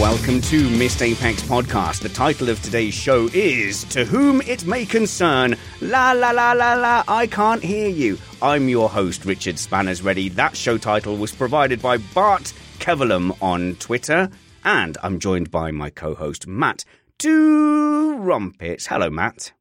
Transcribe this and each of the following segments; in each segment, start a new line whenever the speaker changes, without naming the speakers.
Welcome to Missed Apex Podcast. The title of today's show is To Whom It May Concern. La la la la la, I can't hear you. I'm your host, Richard Spanners Ready. That show title was provided by Bart Kevelum on Twitter. And I'm joined by my co host, Matt Do Rumpets. Hello, Matt.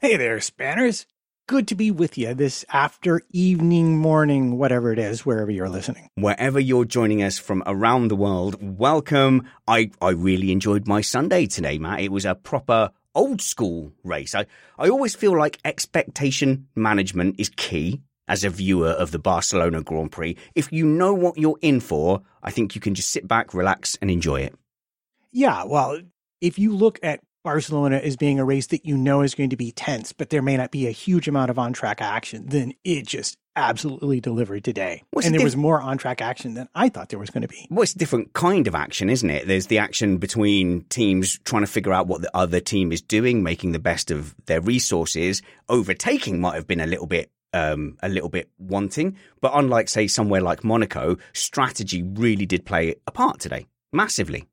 Hey there, Spanners. Good to be with you this after evening, morning, whatever it is, wherever you're listening.
Wherever you're joining us from around the world, welcome. I, I really enjoyed my Sunday today, Matt. It was a proper old school race. I, I always feel like expectation management is key as a viewer of the Barcelona Grand Prix. If you know what you're in for, I think you can just sit back, relax, and enjoy it.
Yeah, well, if you look at Barcelona is being a race that you know is going to be tense, but there may not be a huge amount of on track action, then it just absolutely delivered today.
What's
and there
diff-
was more on track action than I thought there was going to be.
Well, it's a different kind of action, isn't it? There's the action between teams trying to figure out what the other team is doing, making the best of their resources. Overtaking might have been a little bit um, a little bit wanting, but unlike say somewhere like Monaco, strategy really did play a part today, massively.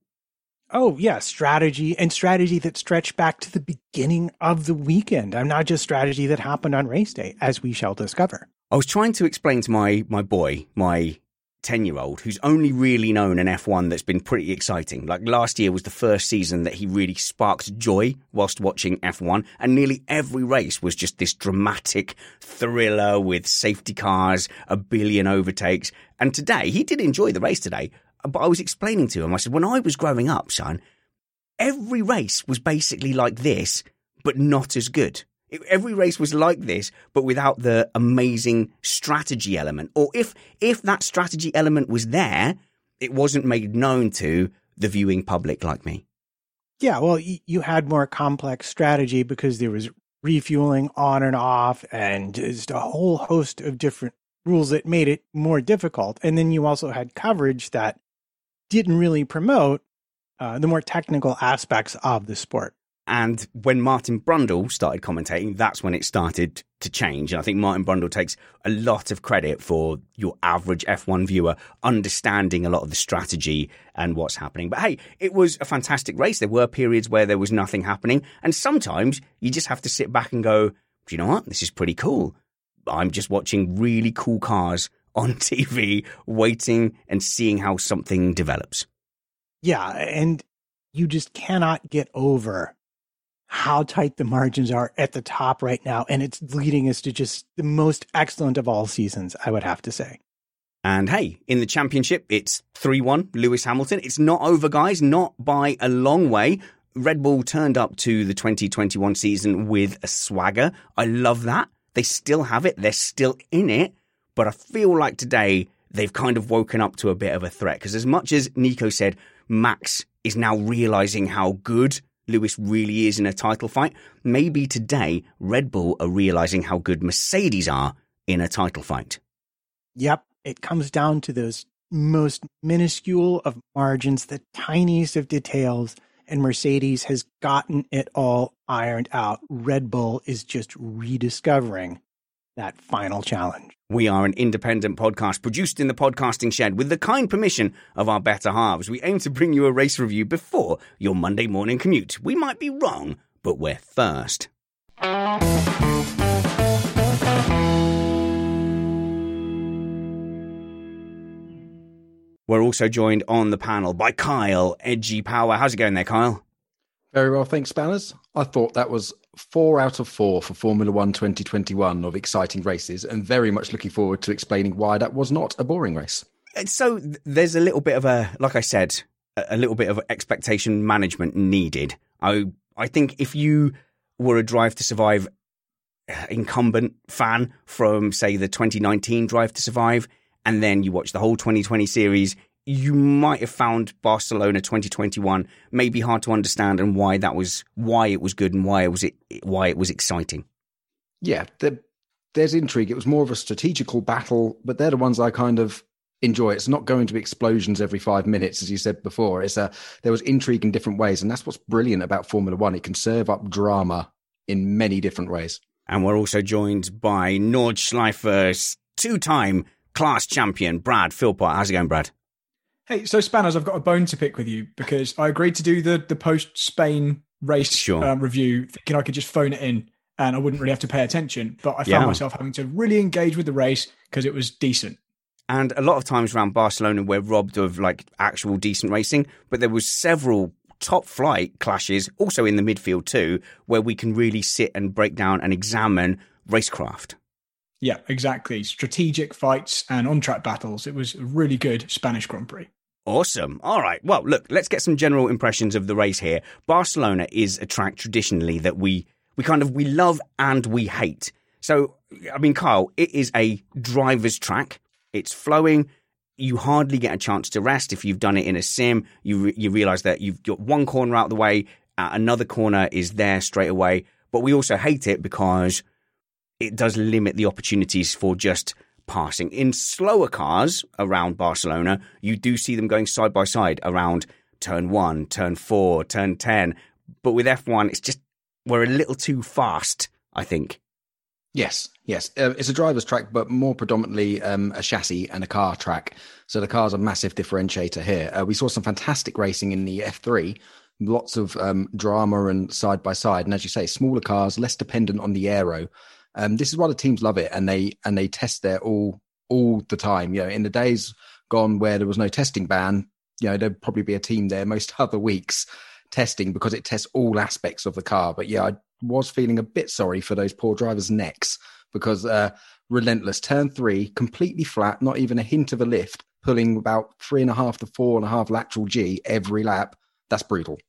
Oh, yeah, strategy and strategy that stretched back to the beginning of the weekend. I'm not just strategy that happened on race day, as we shall discover.
I was trying to explain to my my boy, my 10 year old, who's only really known an F1 that's been pretty exciting. Like last year was the first season that he really sparked joy whilst watching F1, and nearly every race was just this dramatic thriller with safety cars, a billion overtakes. And today, he did enjoy the race today, but I was explaining to him, I said, when I was growing up, son, every race was basically like this, but not as good. Every race was like this, but without the amazing strategy element. Or if if that strategy element was there, it wasn't made known to the viewing public like me.
Yeah, well, you had more complex strategy because there was refueling on and off and just a whole host of different rules that made it more difficult. And then you also had coverage that didn't really promote uh, the more technical aspects of the sport.
And when Martin Brundle started commentating, that's when it started to change. And I think Martin Brundle takes a lot of credit for your average F1 viewer understanding a lot of the strategy and what's happening. But hey, it was a fantastic race. There were periods where there was nothing happening. And sometimes you just have to sit back and go, do you know what? This is pretty cool. I'm just watching really cool cars on TV, waiting and seeing how something develops.
Yeah, and you just cannot get over how tight the margins are at the top right now. And it's leading us to just the most excellent of all seasons, I would have to say.
And hey, in the championship, it's 3 1 Lewis Hamilton. It's not over, guys, not by a long way. Red Bull turned up to the 2021 season with a swagger. I love that. They still have it, they're still in it. But I feel like today they've kind of woken up to a bit of a threat. Because as much as Nico said, Max is now realizing how good Lewis really is in a title fight, maybe today Red Bull are realizing how good Mercedes are in a title fight.
Yep. It comes down to those most minuscule of margins, the tiniest of details, and Mercedes has gotten it all ironed out. Red Bull is just rediscovering that final challenge.
We are an independent podcast produced in the podcasting shed with the kind permission of our better halves. We aim to bring you a race review before your Monday morning commute. We might be wrong, but we're first. We're also joined on the panel by Kyle Edgy Power. How's it going there, Kyle?
Very well, thanks, Spanners. I thought that was four out of four for Formula One 2021 of exciting races, and very much looking forward to explaining why that was not a boring race.
Uh, so there's a little bit of a, like I said, a little bit of expectation management needed. I I think if you were a Drive to Survive uh, incumbent fan from say the 2019 Drive to Survive, and then you watch the whole 2020 series, you might have found Barcelona 2021 maybe hard to understand and why that was why it was good and why it was it why it was exciting.
Yeah, the, there's intrigue. It was more of a strategical battle, but they're the ones I kind of enjoy. It's not going to be explosions every five minutes, as you said before. It's a there was intrigue in different ways, and that's what's brilliant about Formula One. It can serve up drama in many different ways.
And we're also joined by Nordschleife's two-time class champion, Brad Philpott. How's it going, Brad?
Hey, so Spanners, I've got a bone to pick with you because I agreed to do the the post Spain race
sure.
um, review, thinking I could just phone it in and I wouldn't really have to pay attention. But I found
Yeah.
myself having to really engage with the race because it was decent.
And a lot of times around Barcelona, we're robbed of like actual decent racing, but there was several top flight clashes also in the midfield too, where we can really sit and break down and examine racecraft.
Yeah, exactly. Strategic fights and on track battles. It was a really good Spanish Grand Prix.
Awesome. All right. Well, look, let's get some general impressions of the race here. Barcelona is a track traditionally that we we kind of we love and we hate. So, I mean, Kyle, it is a driver's track. It's flowing. You hardly get a chance to rest if you've done it in a sim. You re- you realize that you've got one corner out of the way, uh, another corner is there straight away. But we also hate it because it does limit the opportunities for just passing. In slower cars around Barcelona, you do see them going side by side around turn one, turn four, turn 10. But with F1, it's just, we're a little too fast, I think.
Yes, yes. Uh, it's a driver's track, but more predominantly um, a chassis and a car track. So the car's a massive differentiator here. Uh, we saw some fantastic racing in the F3, lots of um, drama and side by side. And as you say, smaller cars, less dependent on the aero. Um, this is why the teams love it, and they and they test there all all the time. You know, in the days gone where there was no testing ban, you know, there'd probably be a team there most other weeks testing because it tests all aspects of the car. But yeah, I was feeling a bit sorry for those poor drivers' necks because uh, relentless turn three, completely flat, not even a hint of a lift, pulling about three and a half to four and a half lateral G every lap. That's brutal.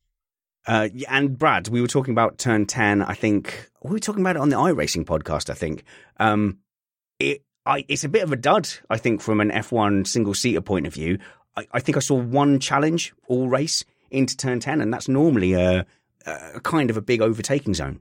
Uh, and Brad, we were talking about turn 10. I think we were talking about it on the iRacing podcast. I think um, it, I, it's a bit of a dud. I think from an F1 single seater point of view, I, I think I saw one challenge all race into turn 10, and that's normally a, a kind of a big overtaking zone.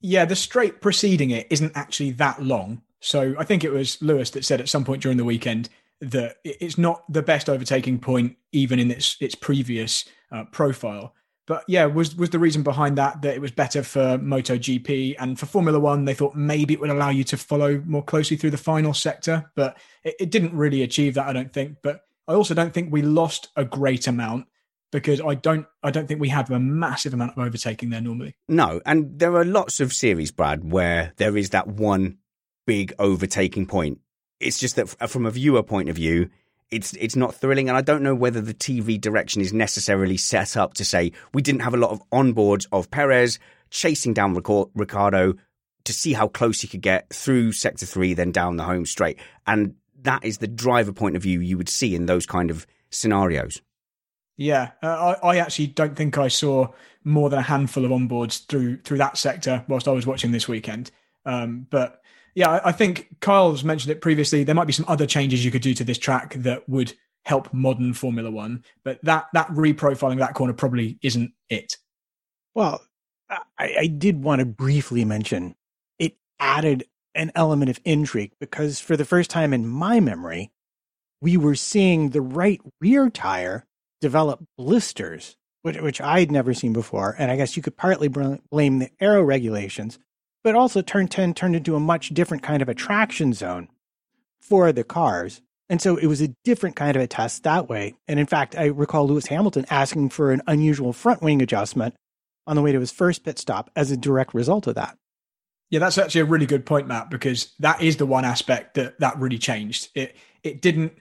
Yeah, the straight preceding it isn't actually that long. So I think it was Lewis that said at some point during the weekend that it's not the best overtaking point, even in its its previous uh, profile. But yeah, was was the reason behind that that it was better for MotoGP and for Formula One? They thought maybe it would allow you to follow more closely through the final sector, but it, it didn't really achieve that, I don't think. But I also don't think we lost a great amount because I don't I don't think we have a massive amount of overtaking there normally.
No, and there are lots of series, Brad, where there is that one big overtaking point. It's just that from a viewer point of view, it's it's not thrilling, and I don't know whether the TV direction is necessarily set up to say we didn't have a lot of onboards of Perez chasing down Ricciardo to see how close he could get through sector three, then down the home straight, and that is the driver point of view you would see in those kind of scenarios.
Yeah, uh, I, I actually don't think I saw more than a handful of onboards through through that sector whilst I was watching this weekend. Um, but Yeah, I- think Kyle's mentioned it previously. There might be some other changes you could do to this track that would help modern Formula One, but that that reprofiling that corner probably isn't it.
Well, I, I did want to briefly mention it added an element of intrigue because for the first time in my memory, we were seeing the right rear tire develop blisters, which, which I'd never seen before. And I guess you could partly bl- blame the aero regulations, but also turn 10 turned into a much different kind of attraction zone for the cars. And so it was a different kind of a test that way. And in fact, I recall Lewis Hamilton asking for an unusual front wing adjustment on the way to his first pit stop as a direct result of that.
Yeah, that's actually a really good point, Matt, because that is the one aspect that that really changed. It it didn't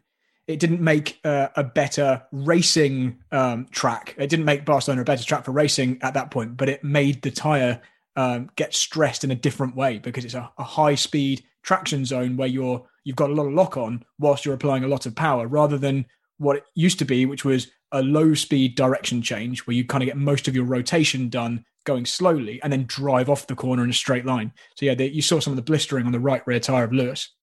it didn't make uh, a better racing um, track. It didn't make Barcelona a better track for racing at that point, but it made the tire um, get stressed in a different way because it's a, a high speed traction zone where you're you've got a lot of lock on whilst you're applying a lot of power, rather than what it used to be, which was a low speed direction change where you kind of get most of your rotation done going slowly and then drive off the corner in a straight line. So yeah, the, you saw some of the blistering on the right rear tire of Lewis.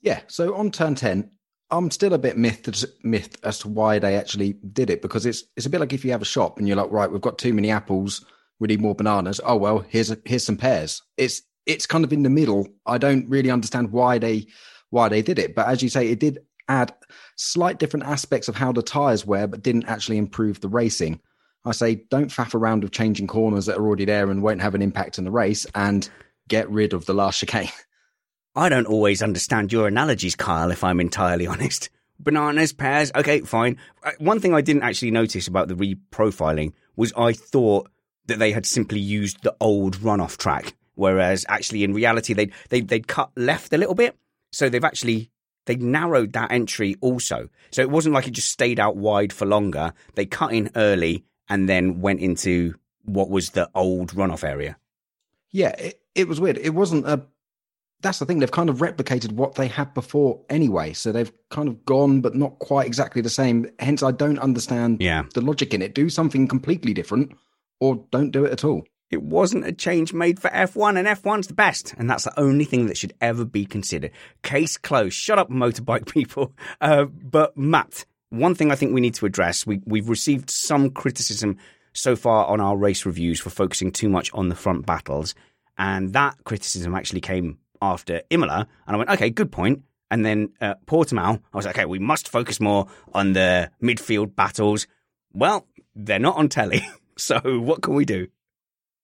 Yeah. So on turn 10, I'm still a bit myth, myth as to why they actually did it because it's it's a bit like if you have a shop and you're like, right, we've got too many apples, we need more bananas. Oh well, here's a, here's some pears. It's it's kind of in the middle. I don't really understand why they why they did it, but as you say, it did add slight different aspects of how the tires were, but didn't actually improve the racing. I say don't faff around with changing corners that are already there and won't have an impact in the race and get rid of the last chicane.
I don't always understand your analogies, Kyle, if I'm entirely honest. Bananas, pears, okay, fine. Uh, One thing I didn't actually notice about the reprofiling was I thought that they had simply used the old runoff track, whereas actually in reality they'd, they'd, they'd cut left a little bit. So they've actually, they narrowed that entry also. So it wasn't like it just stayed out wide for longer. They cut in early and then went into what was the old runoff area.
Yeah, it, it was weird. It wasn't a. That's the thing. They've kind of replicated what they had before anyway. So they've kind of gone, but not quite exactly the same. Hence, I don't understand
Yeah.
the logic in it. Do something completely different or don't do it at all.
It wasn't a change made for F1, and F1's the best, and that's the only thing that should ever be considered. Case closed. Shut up, motorbike people. Uh, but Matt, one thing I think we need to address: we we've received some criticism so far on our race reviews for focusing too much on the front battles, and that criticism actually came after Imola, and I went, okay, good point. And then uh, Portimao, I was like, okay, we must focus more on the midfield battles. Well, they're not on telly, so what can we do?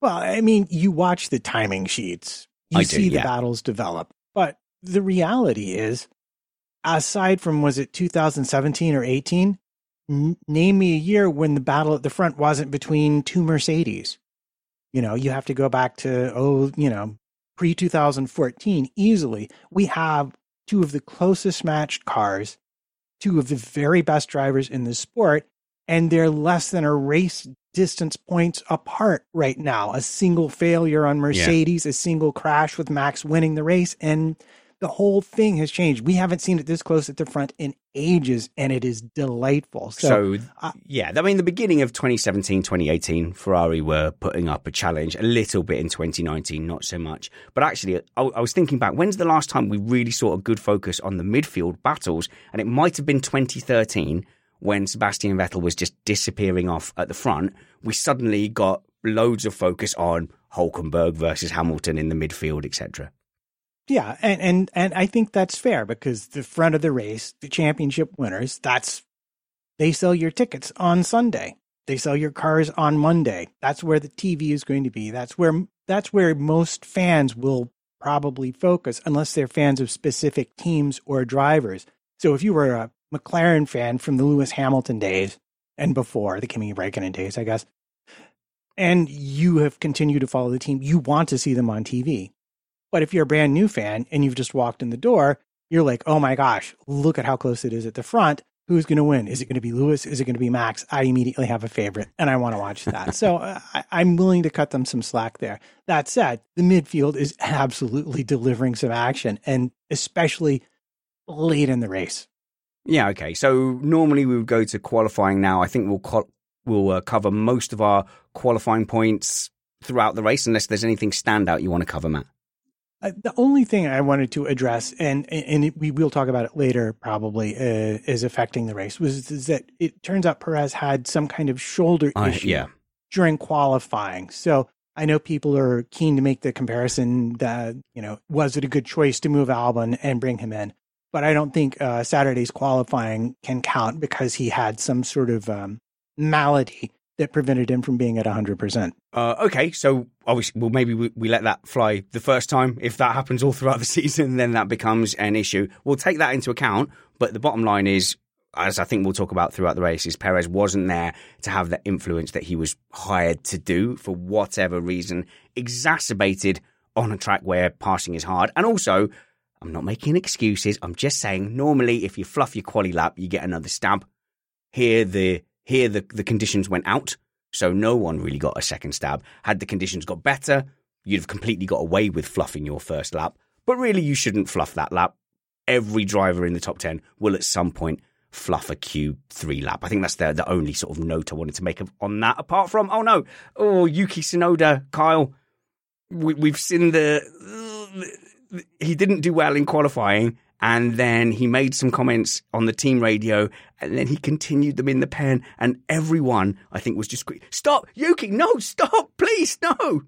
Well, I mean, you watch the timing sheets, you
I do,
see the
yeah.
battles develop, but the reality is, aside from was it 2017 or 18, n- name me a year when the battle at the front wasn't between two Mercedes. You know, you have to go back to oh, you know, pre 2014 easily. We have two of the closest matched cars, two of the very best drivers in the sport, and they're less than a race distance points apart right now. A single failure on Mercedes, a single crash with Max winning the race, and the whole thing has changed. We haven't seen it this close at the front in ages, and it is delightful. So,
So,
uh,
yeah, I mean, the beginning of 2017, 2018, Ferrari were putting up a challenge a little bit in 2019, not so much. But actually, I, I was thinking back, when's the last time we really saw a good focus on the midfield battles? And it might have been 2013 when Sebastian Vettel was just disappearing off at the front. We suddenly got loads of focus on Hulkenberg versus Hamilton in the midfield, etc.
Yeah, and, and and I think that's fair because the front of the race, the championship winners, that's they sell your tickets on Sunday. They sell your cars on Monday. That's where the TV is going to be. That's where that's where most fans will probably focus unless they're fans of specific teams or drivers. So if you were a McLaren fan from the Lewis Hamilton days and before the Kimi Räikkönen days, I guess, and you have continued to follow the team, you want to see them on TV. But if you're a brand new fan and you've just walked in the door, you're like, oh my gosh, look at how close it is at the front. Who's going to win? Is it going to be Lewis? Is it going to be Max? I immediately have a favorite and I want to watch that. so uh, I, I'm willing to cut them some slack there. That said, the midfield is absolutely delivering some action and especially late in the race.
Yeah, okay. So normally we would go to qualifying now. I think we'll co- we'll uh, cover most of our qualifying points throughout the race, unless there's anything standout you want to cover, Matt.
Uh, the only thing I wanted to address, and and it, we will talk about it later, probably uh, is affecting the race, was is that it turns out Perez had some kind of shoulder
I-
issue
yeah.
during qualifying. So I know people are keen to make the comparison that you know was it a good choice to move Albon and bring him in, but I don't think uh, Saturday's qualifying can count because he had some sort of um, malady that prevented him from being at hundred percent.
Uh, okay, so obviously, well, maybe we, we let that fly the first time. If that happens all throughout the season, then that becomes an issue. We'll take that into account. But the bottom line is, as I think we'll talk about throughout the race, is Perez wasn't there to have the influence that he was hired to do for whatever reason, exacerbated on a track where passing is hard. And also, I'm not making excuses. I'm just saying, normally, if you fluff your quali lap, you get another stab. Here, the here the, the conditions went out, so no one really got a second stab. Had the conditions got better, you'd have completely got away with fluffing your first lap. But really, you shouldn't fluff that lap. Every driver in the top 10 will at some point fluff a Q3 lap. I think that's the, the only sort of note I wanted to make on that. Apart from, oh no, oh, Yuki Tsunoda, Kyle, we, we've seen the. He didn't do well in qualifying, and then he made some comments on the team radio, and then he continued them in the pen, and everyone, I think, was just Stop, Yuki, no, stop, please, no.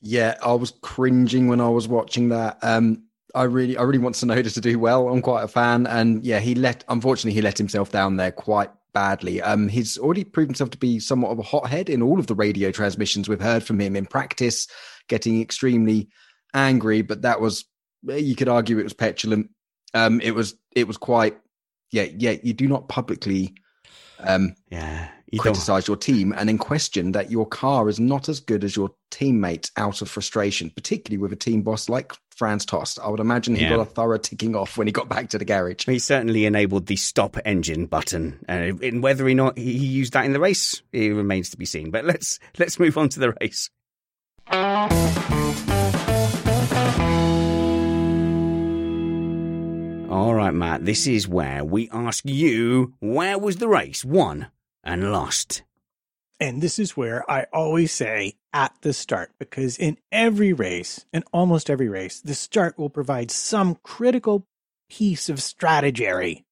Yeah, I was cringing when I was watching that. Um, I really, I really want Tsunoda to do well. I'm quite a fan, and yeah, he let. Unfortunately, he let himself down there quite badly. Um, he's already proved himself to be somewhat of a hothead in all of the radio transmissions we've heard from him in practice, getting extremely angry. But that was, you could argue, it was petulant. Um, it was, it was quite, yeah, yeah. You do not publicly um,
Yeah. You don't-
criticize your team and then question that your car is not as good as your teammates out of frustration, particularly with a team boss like Franz Tost. I would imagine he
Yeah.
got a thorough ticking off when he got back to the garage.
He certainly enabled the stop engine button, and whether or not he he used that in the race, it remains to be seen. But let's let's move on to the race. All right, Matt. This is where we ask you where was the race won and lost.
And this is where I always say at the start, because in every race, in almost every race, the start will provide some critical piece of strategy.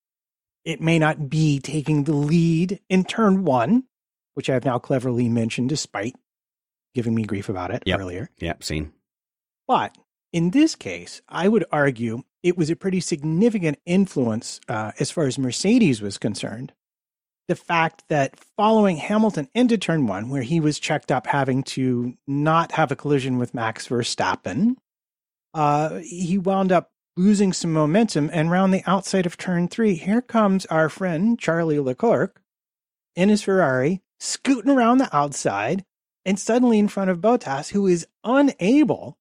It may not be taking the lead in turn one, which I've now cleverly mentioned despite giving me grief about it
Yep.
earlier.
Yep, seen.
But in this case, I would argue it was a pretty significant influence uh, as far as Mercedes was concerned. The fact that following Hamilton into turn one, where he was checked up having to not have a collision with Max Verstappen, uh, he wound up losing some momentum. And round the outside of turn three, here comes our friend Charlie Leclerc in his Ferrari, scooting around the outside, and suddenly in front of Bottas, who is unable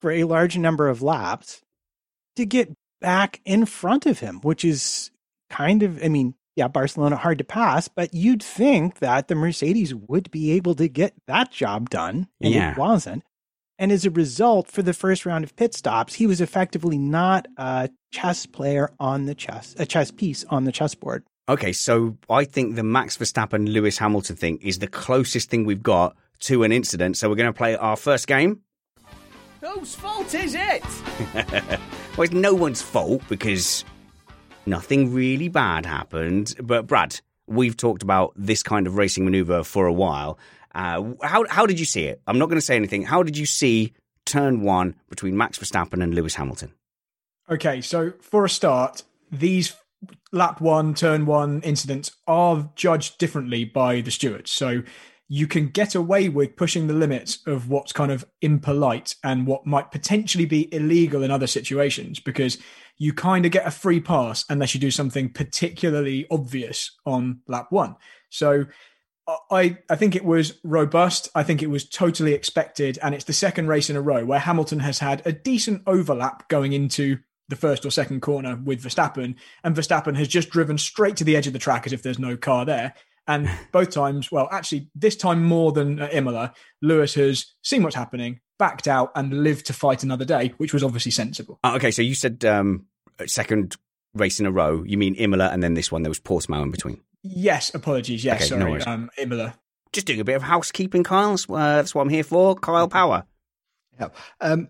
for a large number of laps to get back in front of him, which is kind of, I mean, yeah, Barcelona hard to pass, but you'd think that the Mercedes would be able to get that job done. And
Yeah.
it wasn't. And as a result, for the first round of pit stops, he was effectively not a chess player on the chess, a chess piece on the chessboard.
Okay, so I think the Max Verstappen Lewis Hamilton thing is the closest thing we've got to an incident. So we're going to play our first game. Whose fault is it? well, it's no one's fault because nothing really bad happened. But Brad, we've talked about this kind of racing maneuver for a while. Uh, how how did you see it? I'm not going to say anything. How did you see turn one between Max Verstappen and Lewis Hamilton?
Okay, so for a start, these lap one, turn one incidents are judged differently by the stewards. So you can get away with pushing the limits of what's kind of impolite and what might potentially be illegal in other situations because you kind of get a free pass unless you do something particularly obvious on lap one. So I, I think it was robust. I think it was totally expected. And it's the second race in a row where Hamilton has had a decent overlap going into the first or second corner with Verstappen. And Verstappen has just driven straight to the edge of the track as if there's no car there. And both times, well, actually, this time more than at Imola, Lewis has seen what's happening, backed out, and lived to fight another day, which was obviously sensible.
Uh, okay, so you said um, second race in a row. You mean Imola and then this one? There was Portimao in between.
Yes, apologies. Yes,
Okay,
sorry.
worries.
um, Imola.
Just doing a bit of housekeeping, Kyle. That's, uh, that's what I'm here for. Kyle Power.
Yeah. Um,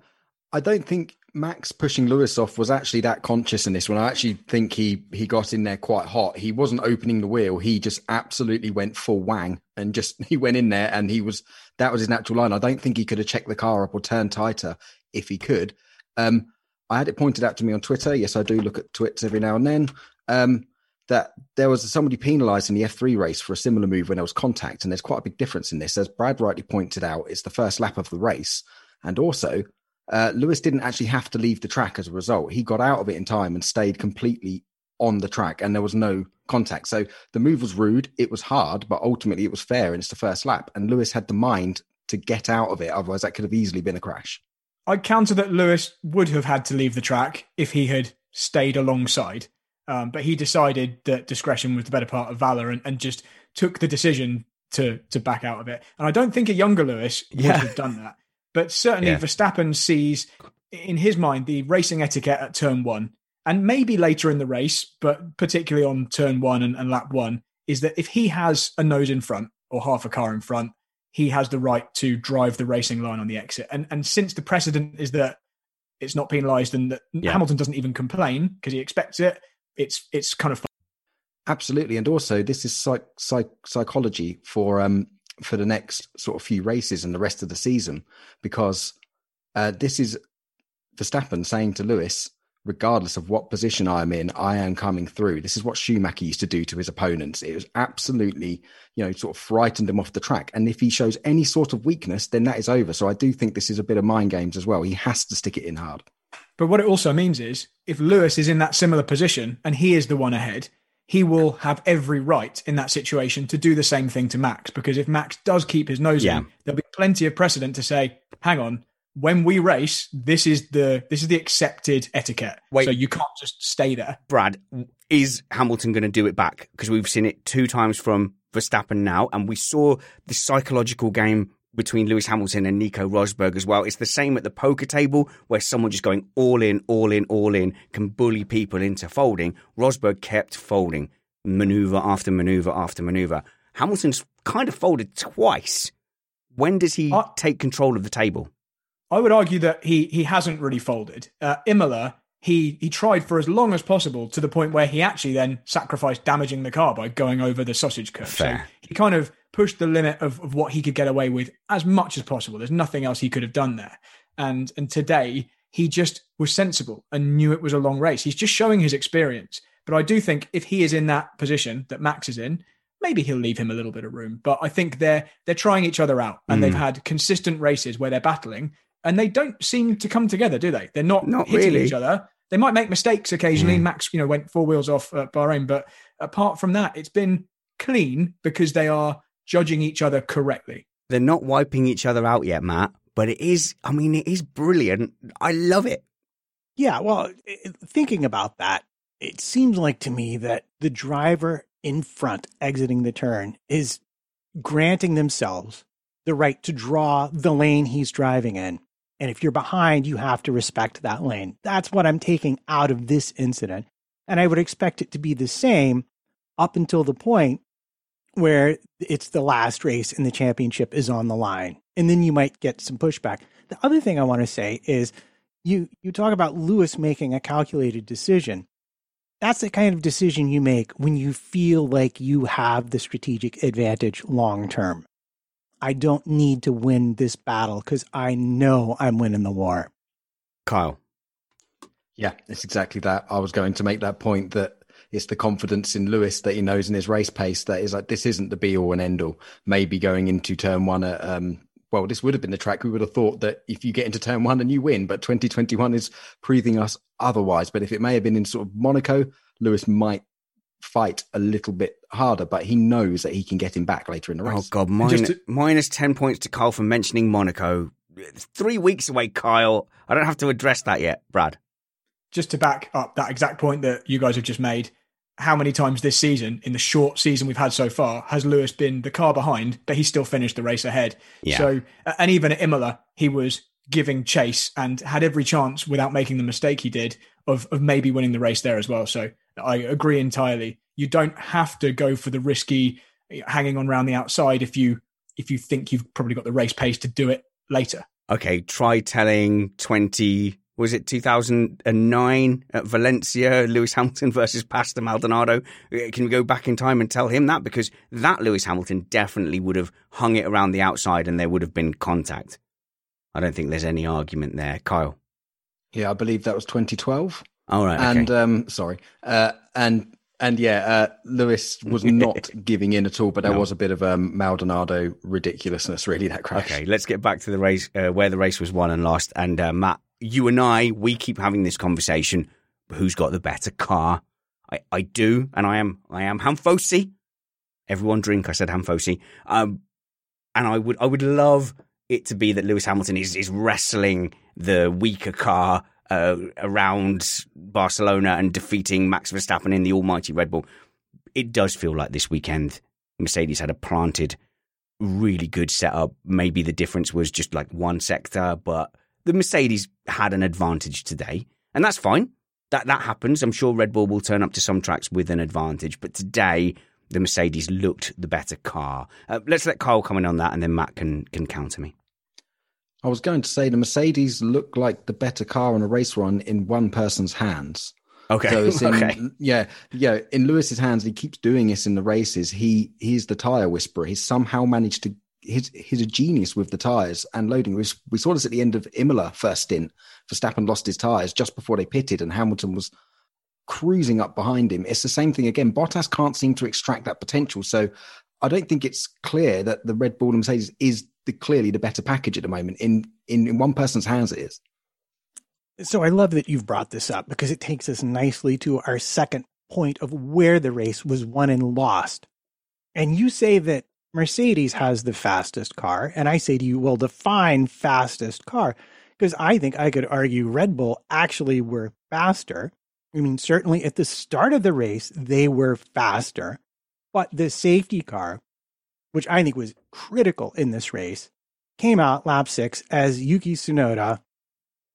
I don't think Max pushing Lewis off was actually that conscious in this one. I actually think he he got in there quite hot. He wasn't opening the wheel. He just absolutely went full wang and just he went in there and he was that was his natural line. I don't think he could have checked the car up or turned tighter if he could. Um, I had it pointed out to me on Twitter. Yes, I do look at twits every now and then. Um, that there was somebody penalised in the F3 race for a similar move when there was contact, and there's quite a big difference in this. As Brad rightly pointed out, it's the first lap of the race, and also uh, Lewis didn't actually have to leave the track as a result. He got out of it in time and stayed completely on the track, and there was no contact. So the move was rude, it was hard, but ultimately it was fair, and it's the first lap. And Lewis had the mind to get out of it. Otherwise, that could have easily been a crash.
I counter that Lewis would have had to leave the track if he had stayed alongside. Um, but he decided that discretion was the better part of valor and, and just took the decision to to back out of it. And I don't think a younger Lewis would yeah. have done that. But certainly yeah. Verstappen sees in his mind the racing etiquette at turn one, and maybe later in the race, but particularly on turn one and, and lap one, is that if he has a nose in front or half a car in front, he has the right to drive the racing line on the exit. And and since the precedent is that it's not penalised and that yeah. Hamilton doesn't even complain because he expects it, it's it's kind of fun.
absolutely and also this is psych, psych, psychology for um for the next sort of few races and the rest of the season because uh, this is Verstappen saying to Lewis, regardless of what position I am in, I am coming through. This is what Schumacher used to do to his opponents. It was absolutely, you know, sort of frightened him off the track. And if he shows any sort of weakness, then that is over. So I do think this is a bit of mind games as well. He has to stick it in hard.
But what it also means is if Lewis is in that similar position and he is the one ahead, he will have every right in that situation to do the same thing to Max. Because if Max does keep his nose yeah. in, there'll be plenty of precedent to say, hang on, when we race, this is the this is the accepted etiquette. Wait, so you can't just stay there.
Brad, is Hamilton going to do it back? Because we've seen it two times from Verstappen now, and we saw the psychological game between Lewis Hamilton and Nico Rosberg as well. It's the same at the poker table where someone just going all in, all in, all in can bully people into folding. Rosberg kept folding maneuver after maneuver after maneuver. Hamilton's kind of folded twice. When does he I, take control of the table?
I would argue that he he hasn't really folded. Uh, Imola, he he tried for as long as possible to the point where he actually then sacrificed damaging the car by going over the sausage curve. Fair. So he kind of pushed the limit of, of what he could get away with as much as possible. There's nothing else he could have done there. And and today he just was sensible and knew it was a long race. He's just showing his experience. But I do think if he is in that position that Max is in, maybe he'll leave him a little bit of room. But I think they're they're trying each other out and mm. they've had consistent races where they're battling and they don't seem to come together, do they? They're not, not hitting really. each other. They might make mistakes occasionally. Mm. Max, you know, went four wheels off at Bahrain, but apart from that, it's been clean because they are judging each other correctly.
They're not wiping each other out yet, Matt, but it is, I mean, it is brilliant. I love it.
Yeah, well, thinking about that, it seems like to me that the driver in front exiting the turn is granting themselves the right to draw the lane he's driving in. And if you're behind, you have to respect that lane. That's what I'm taking out of this incident. And I would expect it to be the same up until the point where it's the last race and the championship is on the line. And then you might get some pushback. The other thing I want to say is you you talk about Lewis making a calculated decision. That's the kind of decision you make when you feel like you have the strategic advantage long term. I don't need to win this battle because I know I'm winning the war.
Kyle.
Yeah, it's exactly that. I was going to make that point that it's the confidence in Lewis that he knows in his race pace that is like this isn't the be all and end all. Maybe going into turn one at um, well, this would have been the track we would have thought that if you get into turn one and you win, but 2021 is proving us otherwise. But if it may have been in sort of Monaco, Lewis might fight a little bit harder, but he knows that he can get him back later in the race.
Oh God, minus, to, minus 10 points to Kyle for mentioning Monaco. three weeks away, Kyle. I don't have to address that yet, Brad
just to back up that exact point that you guys have just made, how many times this season, in the short season we've had so far, has Lewis been the car behind, but he still finished the race ahead? Yeah. So, and even at Imola, he was giving chase and had every chance without making the mistake he did of, of maybe winning the race there as well. So I agree entirely. You don't have to go for the risky hanging on around the outside if you if you think you've probably got the race pace to do it later.
okay, try telling 20, was it 2009 at Valencia, Lewis Hamilton versus Pastor Maldonado? Uh, Can we go back in time and tell him that? Because that Lewis Hamilton definitely would have hung it around the outside and there would have been contact. I don't think there's any argument there. Kyle.
Yeah, I believe that was 2012.
All right. Okay.
And um, sorry, uh, and and yeah, uh, Lewis was not giving in at all, but there
No.
was a bit of um, Maldonado ridiculousness, really, that crash.
Okay, let's get back to the race, uh, where the race was won and lost. And uh, Matt, you and I, we keep having this conversation: who's got the better car? I, I do, and I am, I am Hamfosi. Everyone drink. I said Hamfosi. Um, and I would, I would love it to be that Lewis Hamilton is is wrestling the weaker car uh, around Barcelona and defeating Max Verstappen in the almighty Red Bull. It does feel like this weekend Mercedes had a planted really good setup. Maybe the difference was just like one sector, but the Mercedes had an advantage today, and that's fine. That that happens. I'm sure Red Bull will turn up to some tracks with an advantage, but today the Mercedes looked the better car. Uh, let's let Kyle comment on that, and then Matt can can counter me.
I was going to say the Mercedes looked like the better car on a race run in one person's hands.
Okay,
So it's in,
okay.
yeah, yeah. In Lewis's hands, he keeps doing this in the races. He he's the tire whisperer. He's somehow managed to. He's he's a genius with the tires and loading. We, we saw this at the end of Imola first stint. Verstappen lost his tires just before they pitted, and Hamilton was cruising up behind him. It's the same thing again. Bottas can't seem to extract that potential. So I don't think it's clear that the Red Bull and Mercedes is the, clearly the better package at the moment. In, in in one person's hands, it is.
So I love that you've brought this up because it takes us nicely to our second point of where the race was won and lost. And you say that Mercedes has the fastest car, and I say to you, well, define fastest car because I think I could argue Red Bull actually were faster. I mean, certainly at the start of the race, they were faster, but the safety car, which I think was critical in this race, came out lap six as Yuki Tsunoda,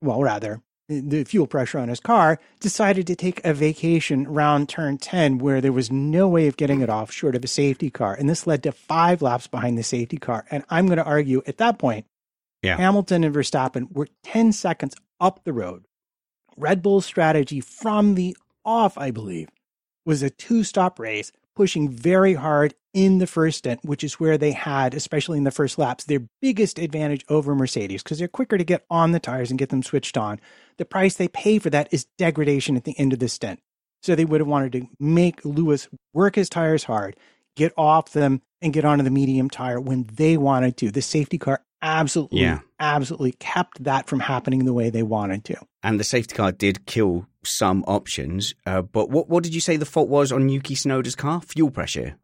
well, rather, the fuel pressure on his car, decided to take a vacation around turn 10 where there was no way of getting it off short of a safety car. And this led to five laps behind the safety car. And I'm going to argue at that point,
Yeah.
Hamilton and Verstappen were 10 seconds up the road. Red Bull's strategy from the off, I believe, was a two stop race, pushing very hard in the first stint, which is where they had, especially in the first laps, their biggest advantage over Mercedes because they're quicker to get on the tires and get them switched on. The price they pay for that is degradation at the end of the stint. So they would have wanted to make Lewis work his tires hard, get off them, and get onto the medium tire when they wanted to. The safety car absolutely,
Yeah.
absolutely kept that from happening the way they wanted to.
And the safety car did kill some options. Uh, but what what did you say the fault was on Yuki Tsunoda's car? Fuel pressure.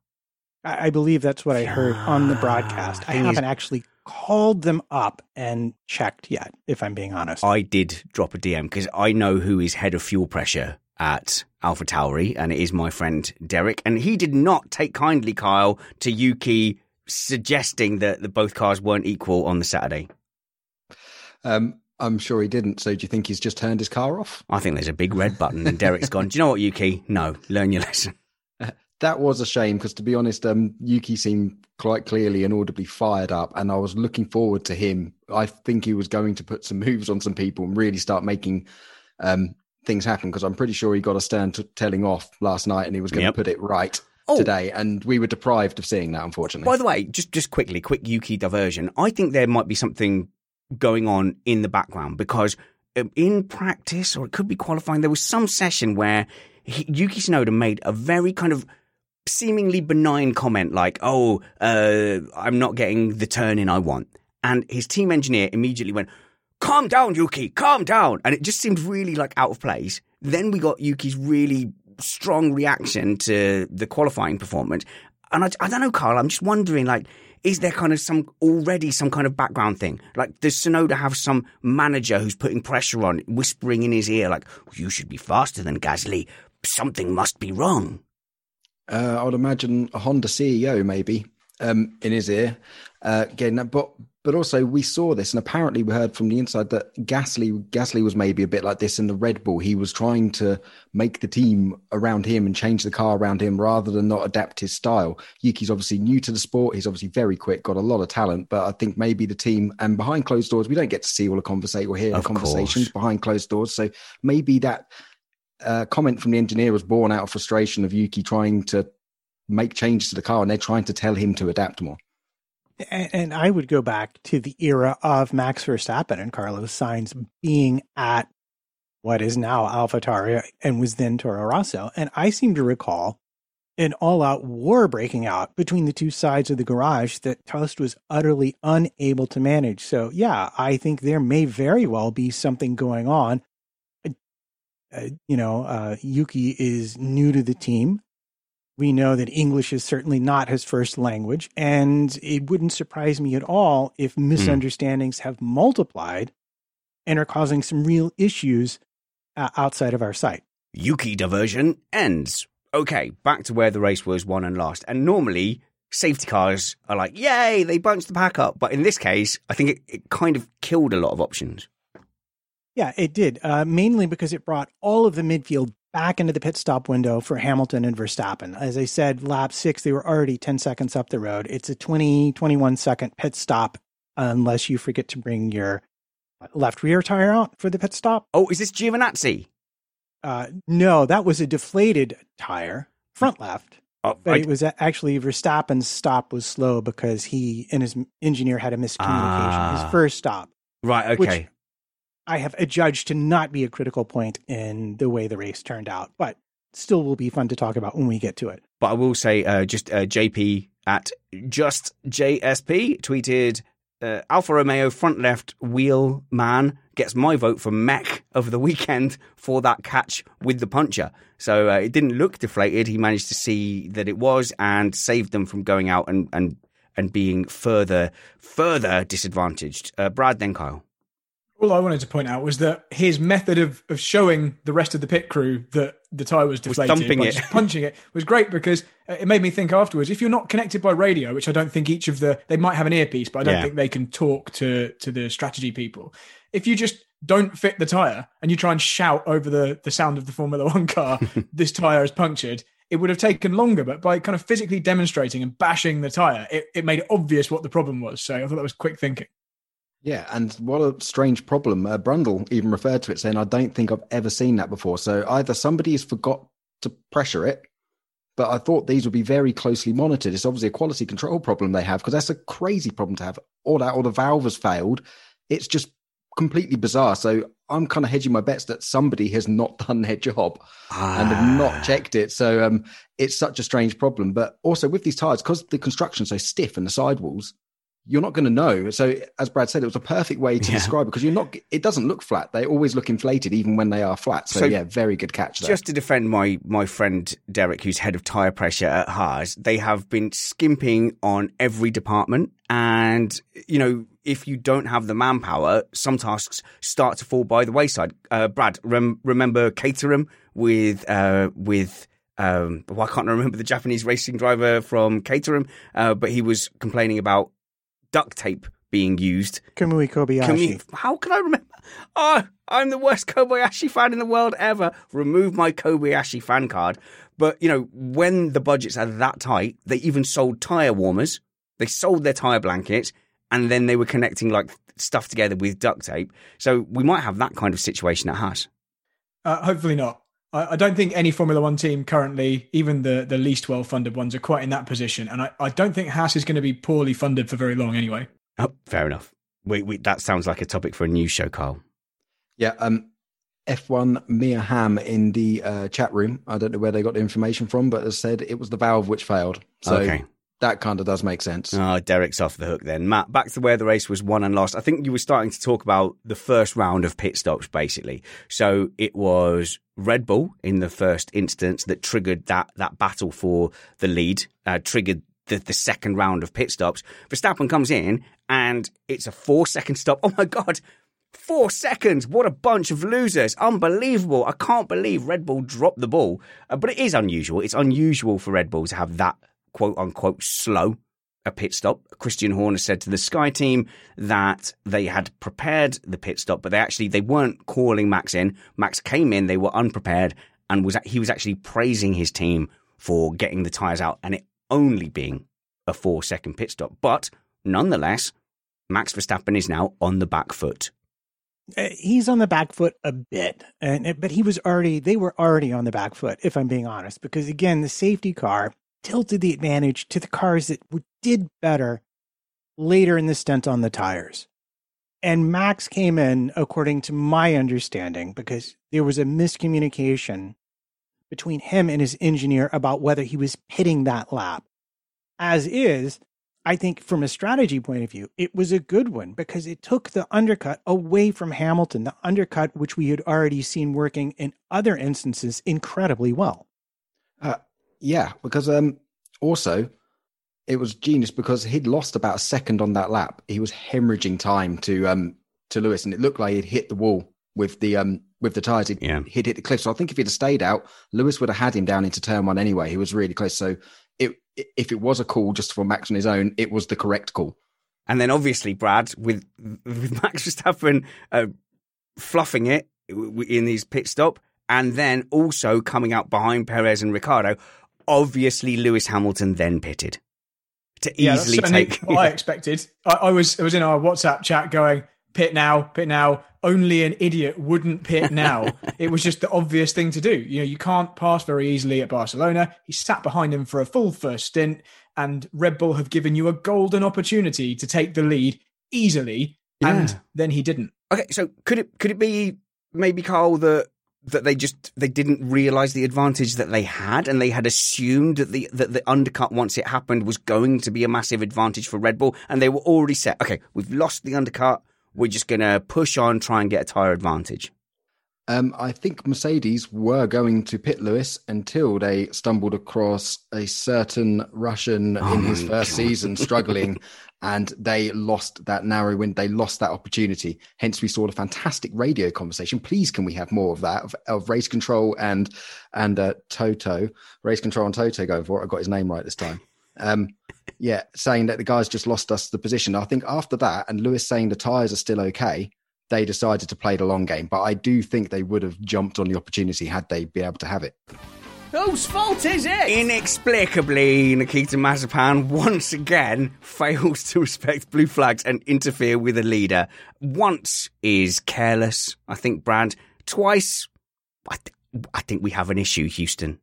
I, I believe that's what I heard on the broadcast. I haven't actually called them up and checked yet, if I'm being honest.
I did drop a DM because I know who is head of fuel pressure at Alpha Tauri, and it is my friend Derek. And he did not take kindly, Kyle, to Yuki suggesting that the both cars weren't equal on the Saturday.
Um, I'm sure he didn't. So do you think he's just turned his car off?
I think there's a big red button, and Derek's gone. Do you know what, Yuki? No, learn your lesson.
That was a shame because, to be honest, um, Yuki seemed quite clearly and audibly fired up, and I was looking forward to him. I think he was going to put some moves on some people and really start making um, things happen because I'm pretty sure he got a stern t- telling off last night, and he was going
Yep.
to put it right
Oh.
today, and we were deprived of seeing that, unfortunately.
By the way, just just quickly, quick Yuki diversion. I think there might be something going on in the background because um, in practice, or it could be qualifying, there was some session where he, Yuki Tsunoda made a very kind of seemingly benign comment like, "Oh, uh, I'm not getting the turn in I want," and his team engineer immediately went. Calm down, Yuki. Calm down. And it just seemed really like out of place. Then we got Yuki's really strong reaction to the qualifying performance. And I, I don't know, Carl, I'm just wondering, like, is there kind of some already some kind of background thing? Like, does Tsunoda have some manager who's putting pressure on, whispering in his ear, like, you should be faster than Gasly. Something must be wrong.
Uh, I would imagine a Honda CEO maybe um, in his ear. Uh, again, but but also we saw this, and apparently we heard from the inside that Gasly Gasly was maybe a bit like this in the Red Bull. He was trying to make the team around him and change the car around him rather than not adapt his style. Yuki's obviously new to the sport. He's obviously very quick, got a lot of talent, but I think maybe the team and behind closed doors, we don't get to see all the conversation or hear the conversations behind closed doors. So maybe that uh, comment from the engineer was born out of frustration of Yuki trying to make changes to the car, and they're trying to tell him to adapt more.
And, I would go back to the era of Max Verstappen and Carlos Sainz being at what is now AlphaTauri and was then Toro Rosso. And I seem to recall an all out war breaking out between the two sides of the garage that Tost was utterly unable to manage. So, yeah, I think there may very well be something going on. Uh, you know, uh, Yuki is new to the team. We know that English is certainly not his first language, and it wouldn't surprise me at all if hmm. misunderstandings mm. have multiplied and are causing some real issues uh, outside of our site.
Yuki diversion ends. Okay, back to where the race was won and lost. And normally, safety cars are like, yay, they bunched the pack up. But in this case, I think it, it kind of killed a lot of options.
Yeah, it did. Uh, mainly because it brought all of the midfield back into the pit stop window for Hamilton and Verstappen. As I said, lap six, they were already 10 seconds up the road. It's a 20, 21 second pit stop unless you forget to bring your left rear tire out for the pit stop.
Oh, is this Giovinazzi?
Uh, no, that was a deflated tire, front left. Oh, but I... it was actually Verstappen's stop was slow because he and his engineer had a miscommunication. Ah. His first stop.
Right, okay.
I have adjudged to not be a critical point in the way the race turned out, but still will be fun to talk about when we get to it.
But I will say, uh, just uh, JP at just JSP tweeted uh, Alfa Romeo front left wheel man gets my vote for mech of the weekend for that catch with the puncher. So uh, it didn't look deflated. He managed to see that it was and saved them from going out and and and being further further disadvantaged. Uh, Brad, then Kyle
all I wanted to point out was that his method of, of showing the rest of the pit crew that the tire was deflated
was
by
it.
punching it was great because it made me think afterwards if you're not connected by radio which I don't think each of the they might have an earpiece but I don't yeah. think they can talk to to the strategy people if you just don't fit the tire and you try and shout over the the sound of the Formula 1 car this tire is punctured it would have taken longer but by kind of physically demonstrating and bashing the tire it, it made it obvious what the problem was so I thought that was quick thinking
yeah, and what a strange problem. Uh, Brundle even referred to it, saying, I don't think I've ever seen that before. So either somebody has forgot to pressure it, but I thought these would be very closely monitored. It's obviously a quality control problem they have because that's a crazy problem to have. Or that, or the valve has failed. It's just completely bizarre. So I'm kind of hedging my bets that somebody has not done their job ah. and have not ah. checked it. So um, it's such a strange problem. But also with these tires, because the construction's so stiff and the sidewalls, you're not going to know. So, as Brad said, it was a perfect way to yeah. describe it because you're not. It doesn't look flat. They always look inflated, even when they are flat. So, so yeah, very good catch. There.
Just to defend my my friend Derek, who's head of tire pressure at Haas, they have been skimping on every department, and you know. If you don't have the manpower, some tasks start to fall by the wayside. Uh, Brad, rem- remember Caterham with uh, with um, well, I can't remember the Japanese racing driver from Caterham, uh, but he was complaining about duct tape being used.
Kamui Kobayashi. Kamui,
how can I remember? Oh, I'm the worst Kobayashi fan in the world ever. Remove my Kobayashi fan card. But, you know, when the budgets are that tight, they even sold tyre warmers. They sold their tyre blankets and then they were connecting like stuff together with duct tape. So we might have that kind of situation at Haas.
Uh, hopefully not. I, I, don't think any Formula One team currently, even the, the least well funded ones, are quite in that position. And I, I don't think Haas is going to be poorly funded for very long anyway.
Oh, fair enough. Wait, wait, that sounds like a topic for a new show, Carl.
Yeah, um, F1 Mia Ham in the uh, chat room. I don't know where they got the information from, but has said it was the valve which failed. So okay that kind of does make sense.
Oh, Derek's off the hook then. Matt, back to where the race was won and lost. I think you were starting to talk about the first round of pit stops, basically. So it was Red Bull in the first instance that triggered that that battle for the lead, uh, triggered the, the second round of pit stops. Verstappen comes in and it's a four second stop. Oh my God. Four seconds. What a bunch of losers. Unbelievable. I can't believe Red Bull dropped the ball. Uh, but it is unusual. It's unusual for Red Bull to have that quote unquote slow a pit stop. Christian Horner said to the Sky team that they had prepared the pit stop, but they actually they weren't calling Max in. Max came in, they were unprepared, and was he was actually praising his team for getting the tires out and it only being a four second pit stop. But nonetheless, Max Verstappen is now on the back foot.
Uh, he's on the back foot a bit, and but he was already they were already on the back foot, if I'm being honest, because again, the safety car tilted the advantage to the cars that did better later in the stint on the tires. And Max came in, according to my understanding, because there was a miscommunication between him and his engineer about whether he was pitting that lap. As is, I think from a strategy point of view, it was a good one because it took the undercut away from Hamilton, the undercut which we had already seen working in other instances incredibly well.
Yeah, because um, also it was genius because he'd lost about a second on that lap. He was hemorrhaging time to um to Lewis, and it looked like he'd hit the wall with the um with the tires. He'd,
yeah.
he'd hit the cliff. So I think if he'd have stayed out, Lewis would have had him down into turn one anyway. He was really close. So it if it was a call just for Max on his own, it was the correct call.
And then obviously, Brad, with with Max Verstappen uh, fluffing it in his pit stop, and then also coming out behind Perez and Ricciardo, obviously Lewis Hamilton then pitted to
yeah,
easily take.
What I expected. I, I, was I was in our WhatsApp chat going pit now, pit now. Only an idiot wouldn't pit now. it was just the obvious thing to do. You know, you can't pass very easily at Barcelona. He sat behind him for a full first stint, and Red Bull have given you a golden opportunity to take the lead easily, yeah. and then he didn't.
Okay, so could it could it be maybe Carl that that they just they didn't realize the advantage that they had and they had assumed that the that the undercut once it happened was going to be a massive advantage for Red Bull and they were already set. Okay we've lost the undercut. We're just going to push on try and get a tire advantage.
Um, I think Mercedes were going to pit Lewis until they stumbled across a certain Russian oh in his first God. season struggling and they lost that narrow win. They lost that opportunity. Hence, we saw the fantastic radio conversation. Please, can we have more of that of, of race control and and uh, Toto, race control and Toto going for it? I got his name right this time. Um, yeah, saying that the guys just lost us the position. I think after that, and Lewis saying the tires are still okay, they decided to play the long game. But I do think they would have jumped on the opportunity had they been able to have it.
Whose fault is it?
Inexplicably, Nikita Mazepin once again fails to respect blue flags and interfere with a leader. Once is careless, I think, Brad. Twice, I, th- I think we have an issue, Houston.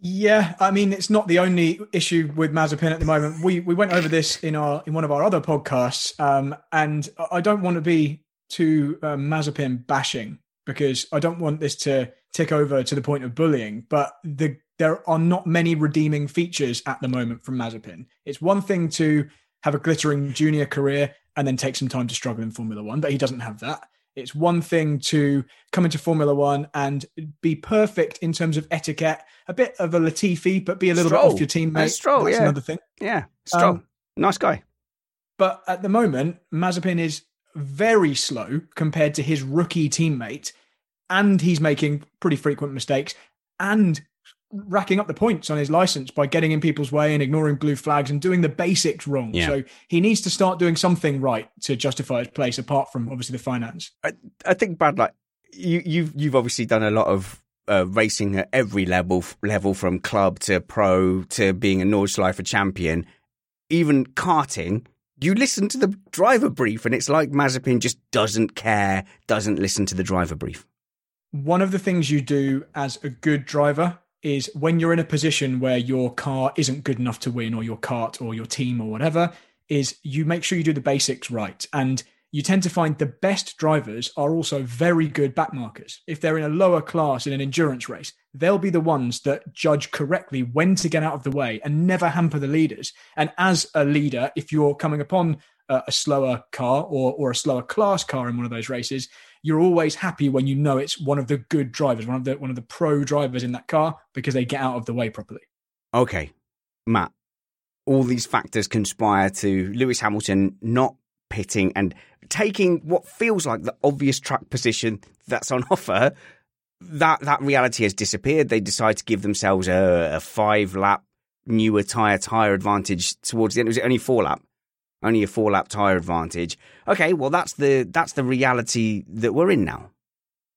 Yeah, I mean it's not the only issue with Mazepin at the moment. We we went over this in our in one of our other podcasts, um, and I don't want to be too um, Mazepin bashing because I don't want this to tick over to the point of bullying, but the there are not many redeeming features at the moment from Mazepin. It's one thing to have a glittering junior career and then take some time to struggle in Formula One, but he doesn't have that. It's one thing to come into Formula One and be perfect in terms of etiquette, a bit of a Latifi, but be a little Stroll. bit off your teammate.
Stroll,
That's
yeah.
another thing.
Yeah, Stroll. Um, nice guy.
But at the moment, Mazepin is very slow compared to his rookie teammate and he's making pretty frequent mistakes and racking up the points on his license by getting in people's way and ignoring blue flags and doing the basics wrong. Yeah. So he needs to start doing something right to justify his place, apart from obviously the finance.
I, I think bad like you, you've you've obviously done a lot of uh, racing at every level, level from club to pro to being a Nordschleife champion, even karting. You listen to the driver brief, and it's like Mazepin just doesn't care, doesn't listen to the driver brief
one of the things you do as a good driver is when you're in a position where your car isn't good enough to win or your cart or your team or whatever is you make sure you do the basics right. And you tend to find the best drivers are also very good backmarkers. If they're in a lower class in an endurance race they'll be the ones that judge correctly when to get out of the way and never hamper the leaders. And as a leader if you're coming upon a, slower car or, or a slower class car in one of those races you're always happy when you know it's one of the good drivers, one of the one of the pro drivers in that car because they get out of the way properly.
Okay, Matt. All these factors conspire to Lewis Hamilton not pitting and taking what feels like the obvious track position that's on offer. That that reality has disappeared. They decide to give themselves a, a five lap newer tire tire advantage towards the end. Was it only four lap? Only a four lap tire advantage. Okay, well that's the that's the reality that we're in now.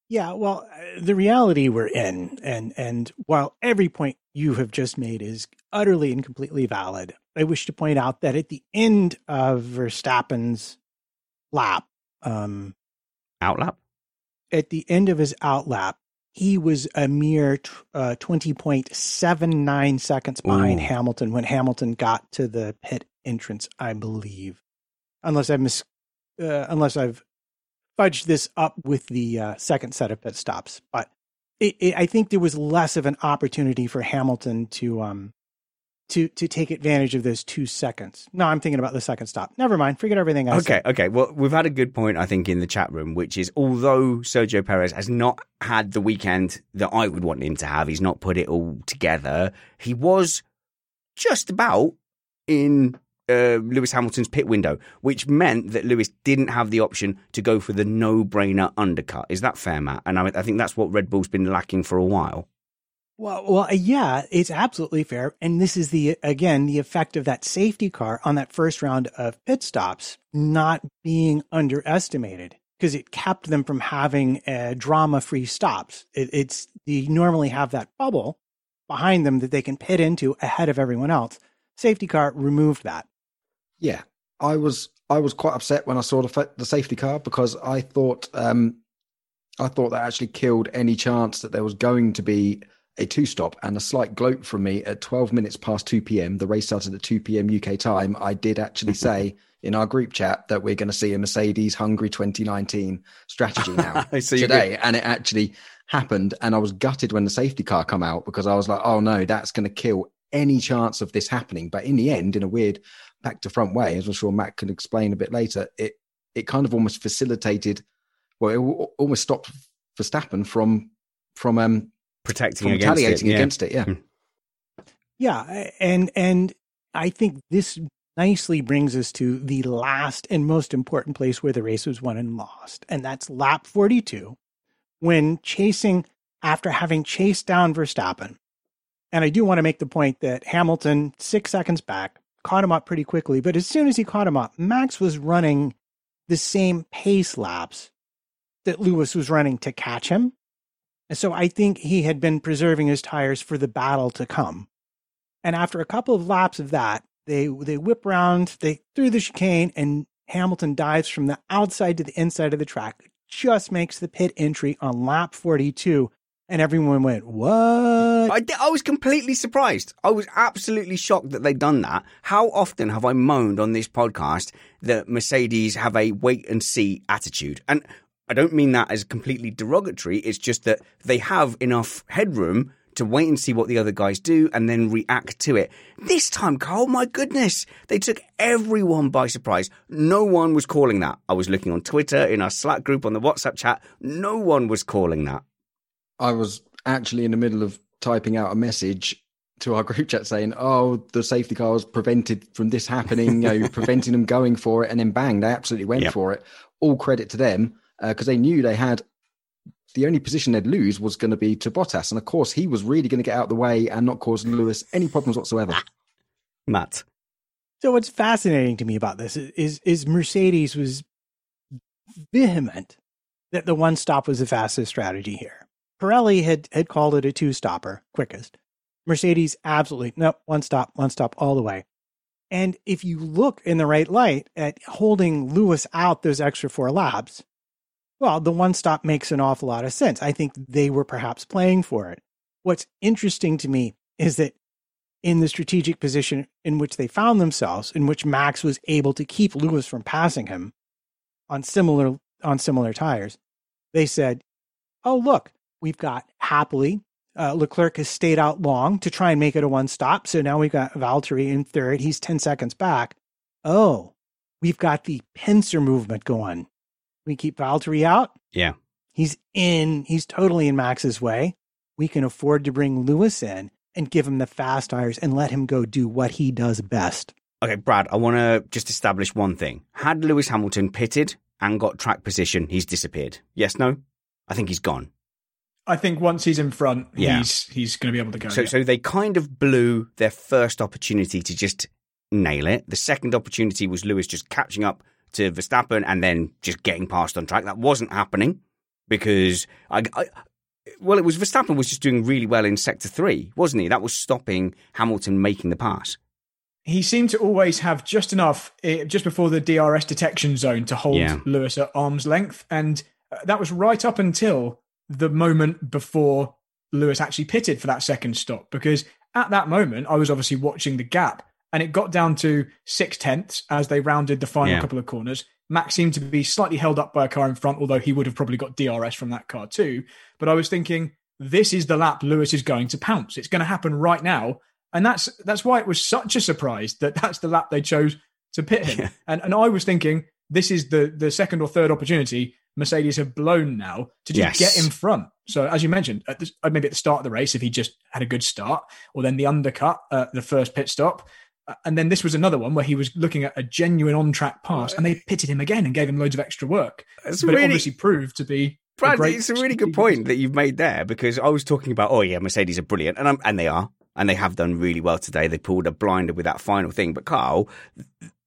Yeah, well, uh, the reality we're in, and and while every point you have just made is utterly and completely valid, I wish to point out that at the end of Verstappen's lap, um,
outlap,
at the end of his outlap, he was a mere uh, 20.79 seconds behind
Ooh.
Hamilton when Hamilton got to the pit entrance, I believe. Unless I've mis- uh, unless I've fudged this up with the uh, second set of pit stops, but it, it, I think there was less of an opportunity for Hamilton to um to to take advantage of those two seconds. No, I'm thinking about the second stop. Never mind. Forget everything I
Okay,
said.
okay. Well, we've had a good point, I think, in the chat room, which is although Sergio Perez has not had the weekend that I would want him to have, he's not put it all together. He was just about in uh, Lewis Hamilton's pit window, which meant that Lewis didn't have the option to go for the no-brainer undercut. Is that fair, Matt? And I, I think that's what Red Bull's been lacking for a while.
Well, well, yeah, it's absolutely fair. And this is the, again, the effect of that safety car on that first round of pit stops not being underestimated because it kept them from having uh, drama free stops. It, it's, you normally have that bubble behind them that they can pit into ahead of everyone else. Safety car removed that.
Yeah, I was I was quite upset when I saw the the safety car because I thought um, I thought that actually killed any chance that there was going to be a two stop and a slight gloat from me at 12 minutes past 2 p.m. The race started at 2 p.m. UK time. I did actually say in our group chat that we're going to see a Mercedes Hungary 2019 strategy now today, and it actually happened. And I was gutted when the safety car come out because I was like, oh no, that's going to kill any chance of this happening. But in the end, in a weird back to front way, as I'm sure Matt can explain a bit later, it it kind of almost facilitated, well, it al- almost stopped Verstappen from from um
Protecting
from
against
retaliating
it, yeah.
against it. Yeah,
Hmm.
Yeah, and and I think this nicely brings us to the last and most important place where the race was won and lost, and that's lap 42 when chasing after having chased down Verstappen. And I do want to make the point that Hamilton 6 seconds back caught him up pretty quickly, but as soon as he caught him up, Max was running the same pace laps that Lewis was running to catch him. And so I think he had been preserving his tires for the battle to come. And after a couple of laps of that, they they whip around, they through the chicane, and Hamilton dives from the outside to the inside of the track. Just makes the pit entry on lap 42, and everyone went, "What?"
I, I was completely surprised. I was absolutely shocked that they'd done that. How often have I moaned on this podcast that Mercedes have a wait and see attitude? And I don't mean that as completely derogatory. It's just that they have enough headroom to wait and see what the other guys do and then react to it. This time, Carl, my goodness, they took everyone by surprise. No one was calling that. I was looking on Twitter, in our Slack group, on the WhatsApp chat. No one was calling that.
I was actually in the middle of typing out a message to our group chat saying, "Oh, the safety car was prevented from this happening, you know, preventing them going for it," and then bang, they absolutely went
Yep.
for it. All credit to them uh, because they knew they had the only position they'd lose was going to be to Bottas, and of course, he was really going to get out of the way and not cause Lewis any problems whatsoever.
Ah, Matt.
So what's fascinating to me about this is is, is Mercedes was vehement that the one stop was the fastest strategy here. Pirelli had had called it a two stopper, quickest. Mercedes absolutely no one stop, one stop all the way. And if you look in the right light at holding Lewis out those extra four laps, well, the one stop makes an awful lot of sense. I think they were perhaps playing for it. What's interesting to me is that in the strategic position in which they found themselves, in which Max was able to keep Lewis from passing him on similar on similar tires, they said, "Oh, look, we've got happily uh, Leclerc has stayed out long to try and make it a one stop. So now we've got Valtteri in third. He's ten seconds back. Oh, we've got the pincer movement going. We keep Valtteri out.
Yeah.
He's in. He's totally in Max's way. We can afford to bring Lewis in." And give him the fast tires and let him go do what he does best.
Okay, Brad, I want to just establish one thing. Had Lewis Hamilton pitted and got track position, he's disappeared. Yes, no? I think he's gone.
I think once he's in front,
Yeah.
he's he's going to be able to go.
So, so they kind of blew their first opportunity to just nail it. The second opportunity was Lewis just catching up to Verstappen and then just getting past on track. That wasn't happening because I, I well, it was Verstappen was just doing really well in sector three, wasn't he? That was stopping Hamilton making the pass.
he seemed to always have just enough eh, just before the DRS detection zone to hold
Yeah.
Lewis at arm's length, and uh, that was right up until the moment before Lewis actually pitted for that second stop. Because at that moment, I was obviously watching the gap, and it got down to six tenths as they rounded the final
Yeah.
couple of corners. Max seemed to be slightly held up by a car in front, although he would have probably got DRS from that car too. But I was thinking, this is the lap Lewis is going to pounce. It's going to happen right now. And that's that's why it was such a surprise that that's the lap they chose to pit him. And and I was thinking this is the the second or third opportunity Mercedes have blown now to just
Yes.
get in front. So as you mentioned, at this, uh, maybe at the start of the race, if he just had a good start, or then the undercut, uh, the first pit stop, uh, and then this was another one where he was looking at a genuine on track pass, and they pitted him again and gave him loads of extra work.
It's
but it obviously proved to be. a
Brad,
great
it's a really good point that you've made there because I was talking about, oh yeah, Mercedes are brilliant, and I'm, and they are, and they have done really well today. They pulled a blinder with that final thing, but Carl,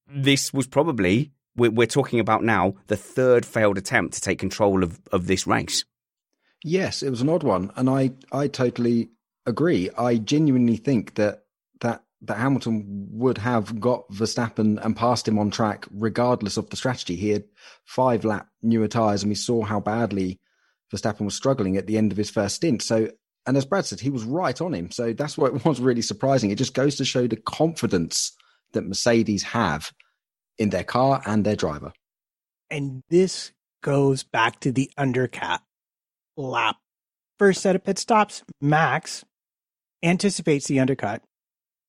this was probably we're, we're talking about now the third failed attempt to take control of of this race.
Yes, it was an odd one, and I I totally agree. I genuinely think that that that Hamilton would have got Verstappen and passed him on track regardless of the strategy. He had five lap newer tires, and we saw how badly Verstappen was struggling at the end of his first stint. So, and as Brad said, he was right on him. So that's what was really surprising. It just goes to show the confidence that Mercedes have in their car and their driver.
And this goes back to the undercut lap. First set of pit stops, Max anticipates the undercut,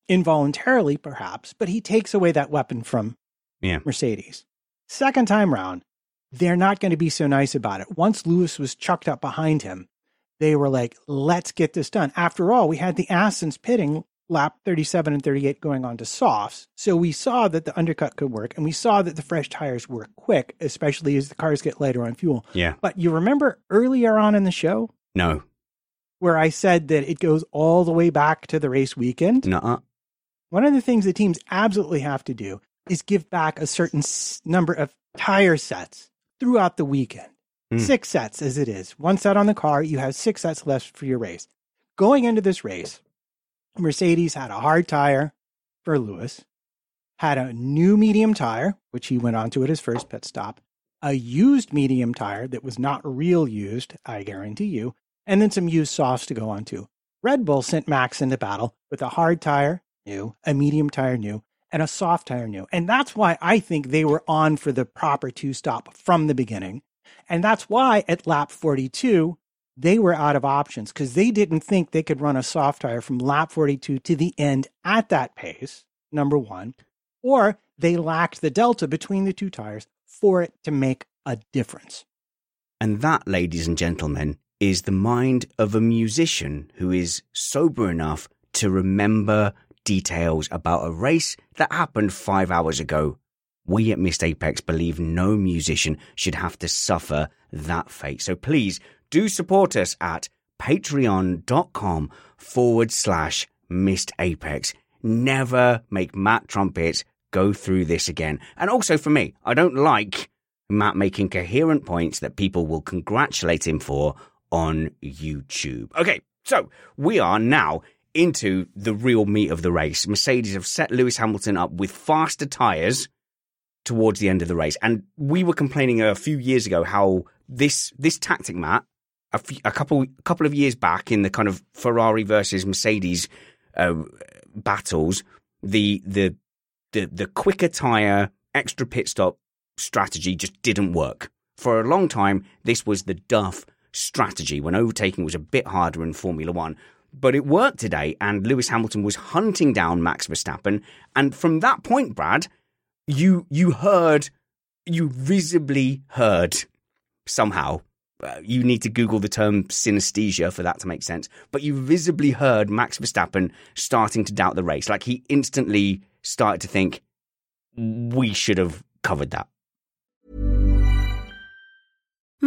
involuntarily perhaps, but he takes away that weapon from
Yeah.
Mercedes. Second time round, they're not going to be so nice about it. Once Lewis was chucked up behind him, they were like, let's get this done. After all, we had the Astons pitting lap 37 and 38 going on to softs. So we saw that the undercut could work and we saw that the fresh tires were quick, especially as the cars get lighter on fuel.
Yeah.
But you remember earlier on in the show
No.
where I said that it goes all the way back to the race weekend?
Nuh-uh.
One of the things the teams absolutely have to do is give back a certain s- number of tire sets throughout the weekend.
Hmm.
Six sets as it is. One set on the car, you have six sets left for your race. Going into this race, Mercedes had a hard tire for Lewis, had a new medium tire, which he went onto at his first pit stop, a used medium tire that was not real used, I guarantee you, and then some used softs to go onto. Red Bull sent Max into battle with a hard tire, new, a medium tire, new, and a soft tire, new. And that's why I think they were on for the proper two stop from the beginning. And that's why at lap 42, they were out of options because they didn't think they could run a soft tire from lap 42 to the end at that pace, number one, or they lacked the delta between the two tires for it to make a difference.
And that, ladies and gentlemen, is the mind of a musician who is sober enough to remember details about a race that happened five hours ago. We at Missed Apex believe no musician should have to suffer that fate. So please do support us at patreon.com forward slash Missed Apex. Never make Matt Trumpets go through this again. And also for me, I don't like Matt making coherent points that people will congratulate him for on YouTube. Okay, so we are now into the real meat of the race. Mercedes have set Lewis Hamilton up with faster tyres towards the end of the race. And we were complaining a few years ago how this this tactic, Matt, a, few, a couple a couple of years back in the kind of Ferrari versus Mercedes uh, battles, the the the the quicker tire, extra pit stop strategy just didn't work. For a long time, this was the Duff strategy when overtaking was a bit harder in Formula One. But it worked today, and Lewis Hamilton was hunting down Max Verstappen. And from that point, Brad, you you heard, you visibly heard somehow. Uh, you need to Google the term synesthesia for that to make sense. But you visibly heard Max Verstappen starting to doubt the race. Like he instantly started to think, we should have covered that.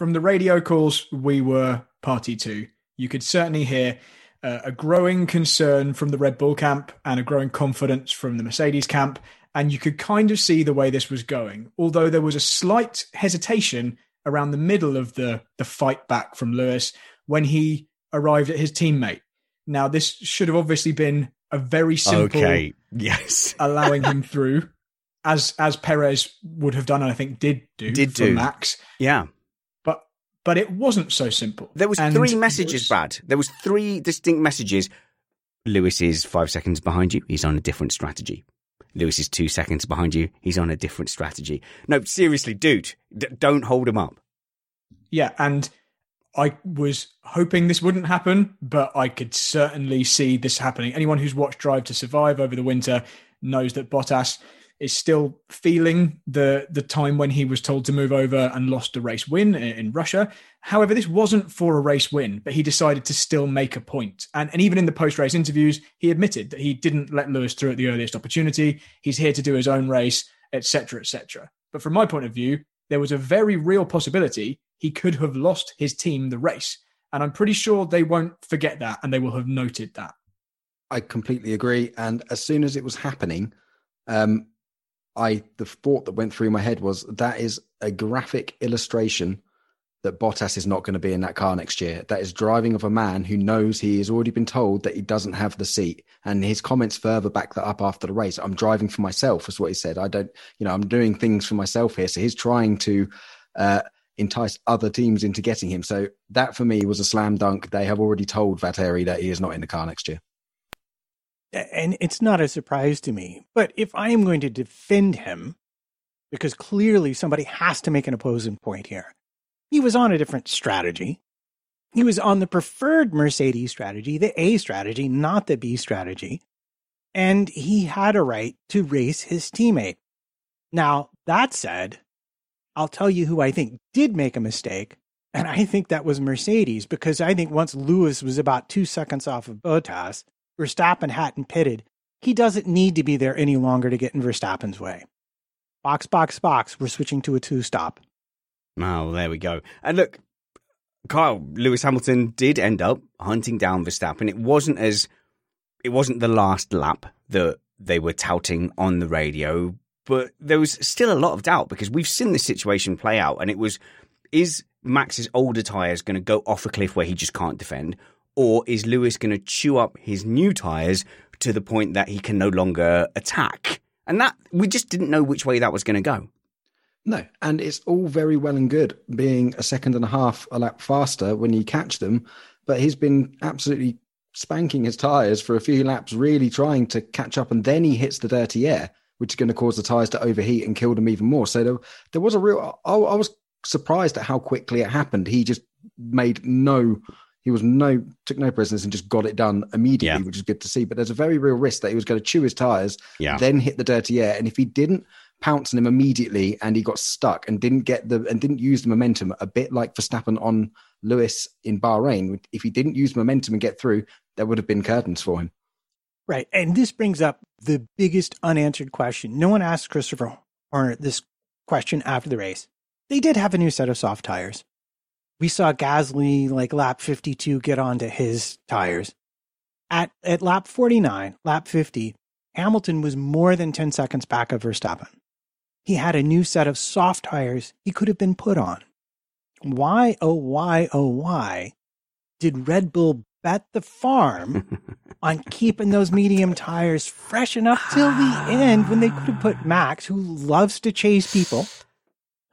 From the radio calls we were party to, you could certainly hear uh, a growing concern from the Red Bull camp and a growing confidence from the Mercedes camp. And you could kind of see the way this was going, although there was a slight hesitation around the middle of the, the fight back from Lewis when he arrived at his teammate. Now, this should have obviously been a very simple
Okay. Yes.
allowing him through, as as Perez would have done, and I think did do
Did
for
do.
Max.
Yeah.
But it wasn't so simple.
There was
And
three messages,
was-
Brad. There was three distinct messages. Lewis is five seconds behind you. He's on a different strategy. Lewis is two seconds behind you. He's on a different strategy. No, seriously, dude, d- don't hold him up.
Yeah, and I was hoping this wouldn't happen, but I could certainly see this happening. Anyone who's watched Drive to Survive over the winter knows that Bottas is still feeling the the time when he was told to move over and lost a race win in, Russia. However, this wasn't for a race win, but he decided to still make a point. And, and even in the post race interviews, he admitted that he didn't let Lewis through at the earliest opportunity. He's here to do his own race, etc., etc. But from my point of view, there was a very real possibility he could have lost his team the race. And I'm pretty sure they won't forget that and they will have noted that.
I completely agree. And as soon as it was happening, um, I the thought that went through my head was that is a graphic illustration that Bottas is not going to be in that car next year. That is driving of a man who knows he has already been told that he doesn't have the seat. And his comments further back that up after the race. I'm driving for myself, is what he said. I don't, you know, I'm doing things for myself here. So he's trying to uh, entice other teams into getting him. So that for me was a slam dunk. They have already told Valtteri that he is not in the car next year.
And it's not a surprise to me. But if I am going to defend him, because clearly somebody has to make an opposing point here, he was on a different strategy. He was on the preferred Mercedes strategy, the A strategy, not the B strategy. And he had a right to race his teammate. Now, that said, I'll tell you who I think did make a mistake. And I think that was Mercedes, because I think once Lewis was about two seconds off of Bottas, Verstappen hadn't pitted. He doesn't need to be there any longer to get in Verstappen's way. Box, box, box. We're switching to a two stop.
Oh, there we go. And look, Kyle, Lewis Hamilton did end up hunting down Verstappen. It wasn't as it wasn't the last lap that they were touting on the radio, but there was still a lot of doubt because we've seen this situation play out and it was is Max's older tyres going to go off a cliff where he just can't defend or is Lewis going to chew up his new tyres to the point that he can no longer attack? And that we just didn't know which way that was going to go.
No, and it's all very well and good being a second and a half a lap faster when you catch them, but he's been absolutely spanking his tyres for a few laps, really trying to catch up, and then he hits the dirty air, which is going to cause the tyres to overheat and kill them even more. So there, there was a real. I, I was surprised at how quickly it happened. He just made no. He was no took no prisoners and just got it done immediately,
Yeah.
which is good to see. But there's a very real risk that he was going to chew his tyres,
Yeah.
then hit the dirty air, and if he didn't pounce on him immediately, and he got stuck and didn't get the and didn't use the momentum. A bit like Verstappen on Lewis in Bahrain. If he didn't use momentum and get through, there would have been curtains for him.
Right. And this brings up the biggest unanswered question. No one asked Christopher Horner this question after the race. They did have a new set of soft tires. We saw Gasly like lap 52 get onto his tires. At at lap 49, lap 50, Hamilton was more than 10 seconds back of Verstappen. He had a new set of soft tires he could have been put on. Why, oh, why, oh, why did Red Bull bet the farm on keeping those medium tires fresh enough till the ah. end when they could have put Max, who loves to chase people,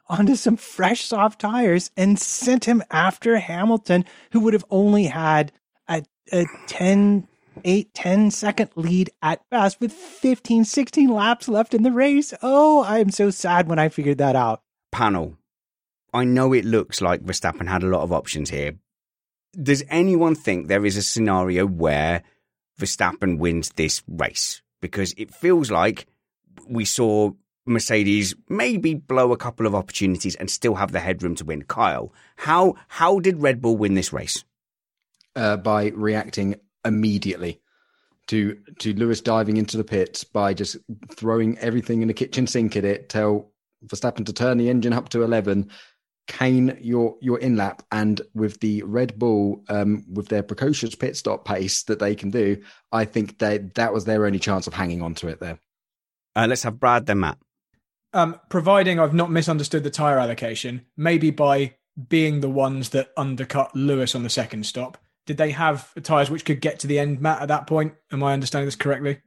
onto some fresh soft tires and sent him after Hamilton, who would have only had a, a 10, 8, 10 second lead at best with 15, 16 laps left in the race. Oh, I'm so sad when I figured that out.
Panel. I know it looks like Verstappen had a lot of options here. Does anyone think there is a scenario where Verstappen wins this race? Because it feels like we saw Mercedes maybe blow a couple of opportunities and still have the headroom to win. Kyle, how how did Red Bull win this race?
Uh, by reacting immediately to to Lewis diving into the pits by just throwing everything in the kitchen sink at it. Tell Verstappen to turn the engine up to eleven, cane your your in lap, and with the Red Bull um, with their precocious pit stop pace that they can do, I think that that was their only chance of hanging on to it there.
Uh, let's have Brad then Matt.
Um, providing I've not misunderstood the tyre allocation, maybe by being the ones that undercut Lewis on the second stop. Did they have tyres which could get to the end, Matt, at that point? Am I understanding this correctly?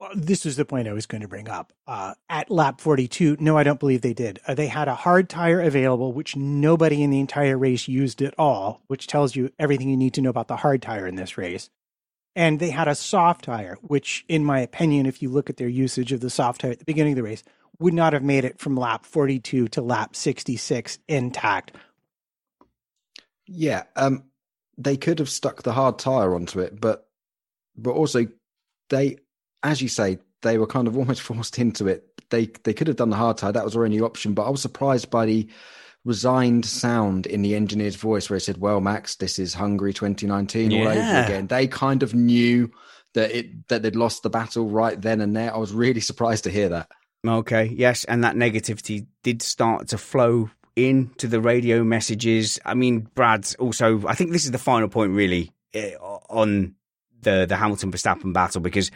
Well, this is the point I was going to bring up. Uh, at lap 42, no, I don't believe they did. Uh, they had a hard tire available, which nobody in the entire race used at all, which tells you everything you need to know about the hard tire in this race. And they had a soft tire, which, in my opinion, if you look at their usage of the soft tire at the beginning of the race, would not have made it from lap 42 to lap 66 intact.
Yeah, um, they could have stuck the hard tire onto it, but but also they, as you say, they were kind of almost forced into it. They they could have done the hard tire; that was our only option. But I was surprised by the resigned sound in the engineer's voice, where he said, "Well, Max, this is Hungary 2019 all over again." They kind of knew that it that they'd lost the battle right then and there. I was really surprised to hear that.
Okay, yes, and that negativity did start to flow into the radio messages. I mean, Brad's also. I think this is the final point, really, eh, on the the Hamilton Verstappen battle because,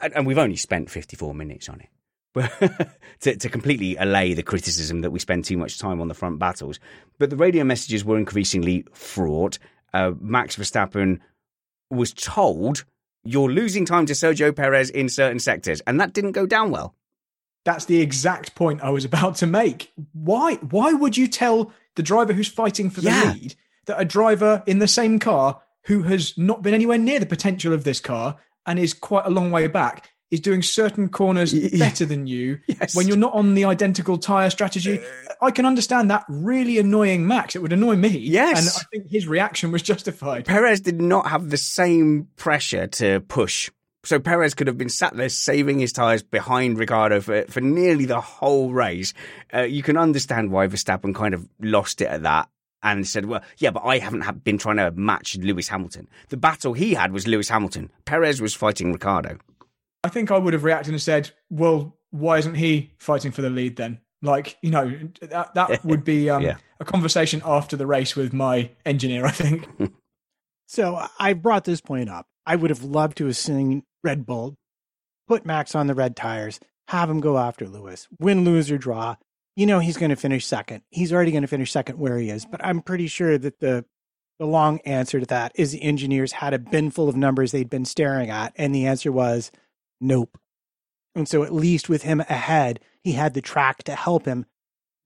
and we've only spent fifty four minutes on it. to, to completely allay the criticism that we spend too much time on the front battles. But the radio messages were increasingly fraught. Uh, Max Verstappen was told, You're losing time to Sergio Perez in certain sectors. And that didn't go down well.
That's the exact point I was about to make. Why why would you tell the driver who's fighting for the
Yeah.
lead that a driver in the same car who has not been anywhere near the potential of this car and is quite a long way back is doing certain corners better than you
Yes.
when you're not on the identical tire strategy? Uh. I can understand that really annoying Max. It would annoy me.
Yes.
And I think his reaction was justified.
Perez did not have the same pressure to push. So Perez could have been sat there saving his tyres behind Ricciardo for, for nearly the whole race. Uh, you can understand why Verstappen kind of lost it at that and said, well, yeah, but I haven't ha- been trying to match Lewis Hamilton. The battle he had was Lewis Hamilton. Perez was fighting Ricciardo.
I think I would have reacted and said, "Well, why isn't he fighting for the lead then?" Like, you know, that that would be um,
Yeah.
a conversation after the race with my engineer. I think.
So I brought this point up. I would have loved to have seen Red Bull put Max on the red tires, have him go after Lewis, win, lose, or draw. You know he's going to finish second. He's already going to finish second where he is. But I'm pretty sure that the the long answer to that is the engineers had a bin full of numbers they'd been staring at, and the answer was nope. And so at least with him ahead, he had the track to help him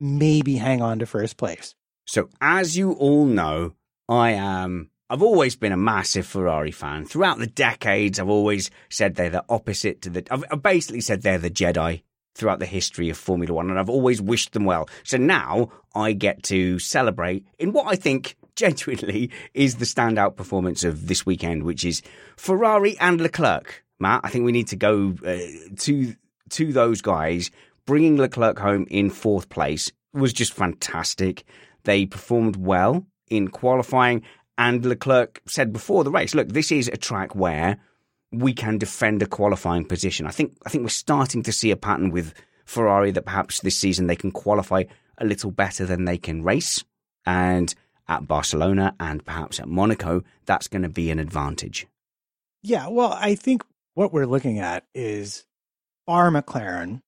maybe hang on to first place.
So, as you all know, I am. I've always been a massive Ferrari fan. Throughout the decades, I've always said they're the opposite to the. I've, basically said they're the Jedi throughout the history of Formula One, and I've always wished them well. So now I get to celebrate in what I think genuinely is the standout performance of this weekend, which is Ferrari and Leclerc. Matt, I think we need to go uh, to to those guys bringing Leclerc home in fourth place was just fantastic. They performed well in qualifying, and Leclerc said before the race, "Look, this is a track where we can defend a qualifying position." I think I think we're starting to see a pattern with Ferrari that perhaps this season they can qualify a little better than they can race, and at Barcelona and perhaps at Monaco, that's going to be an advantage.
Yeah, well, I think what we're looking at is our McLaren,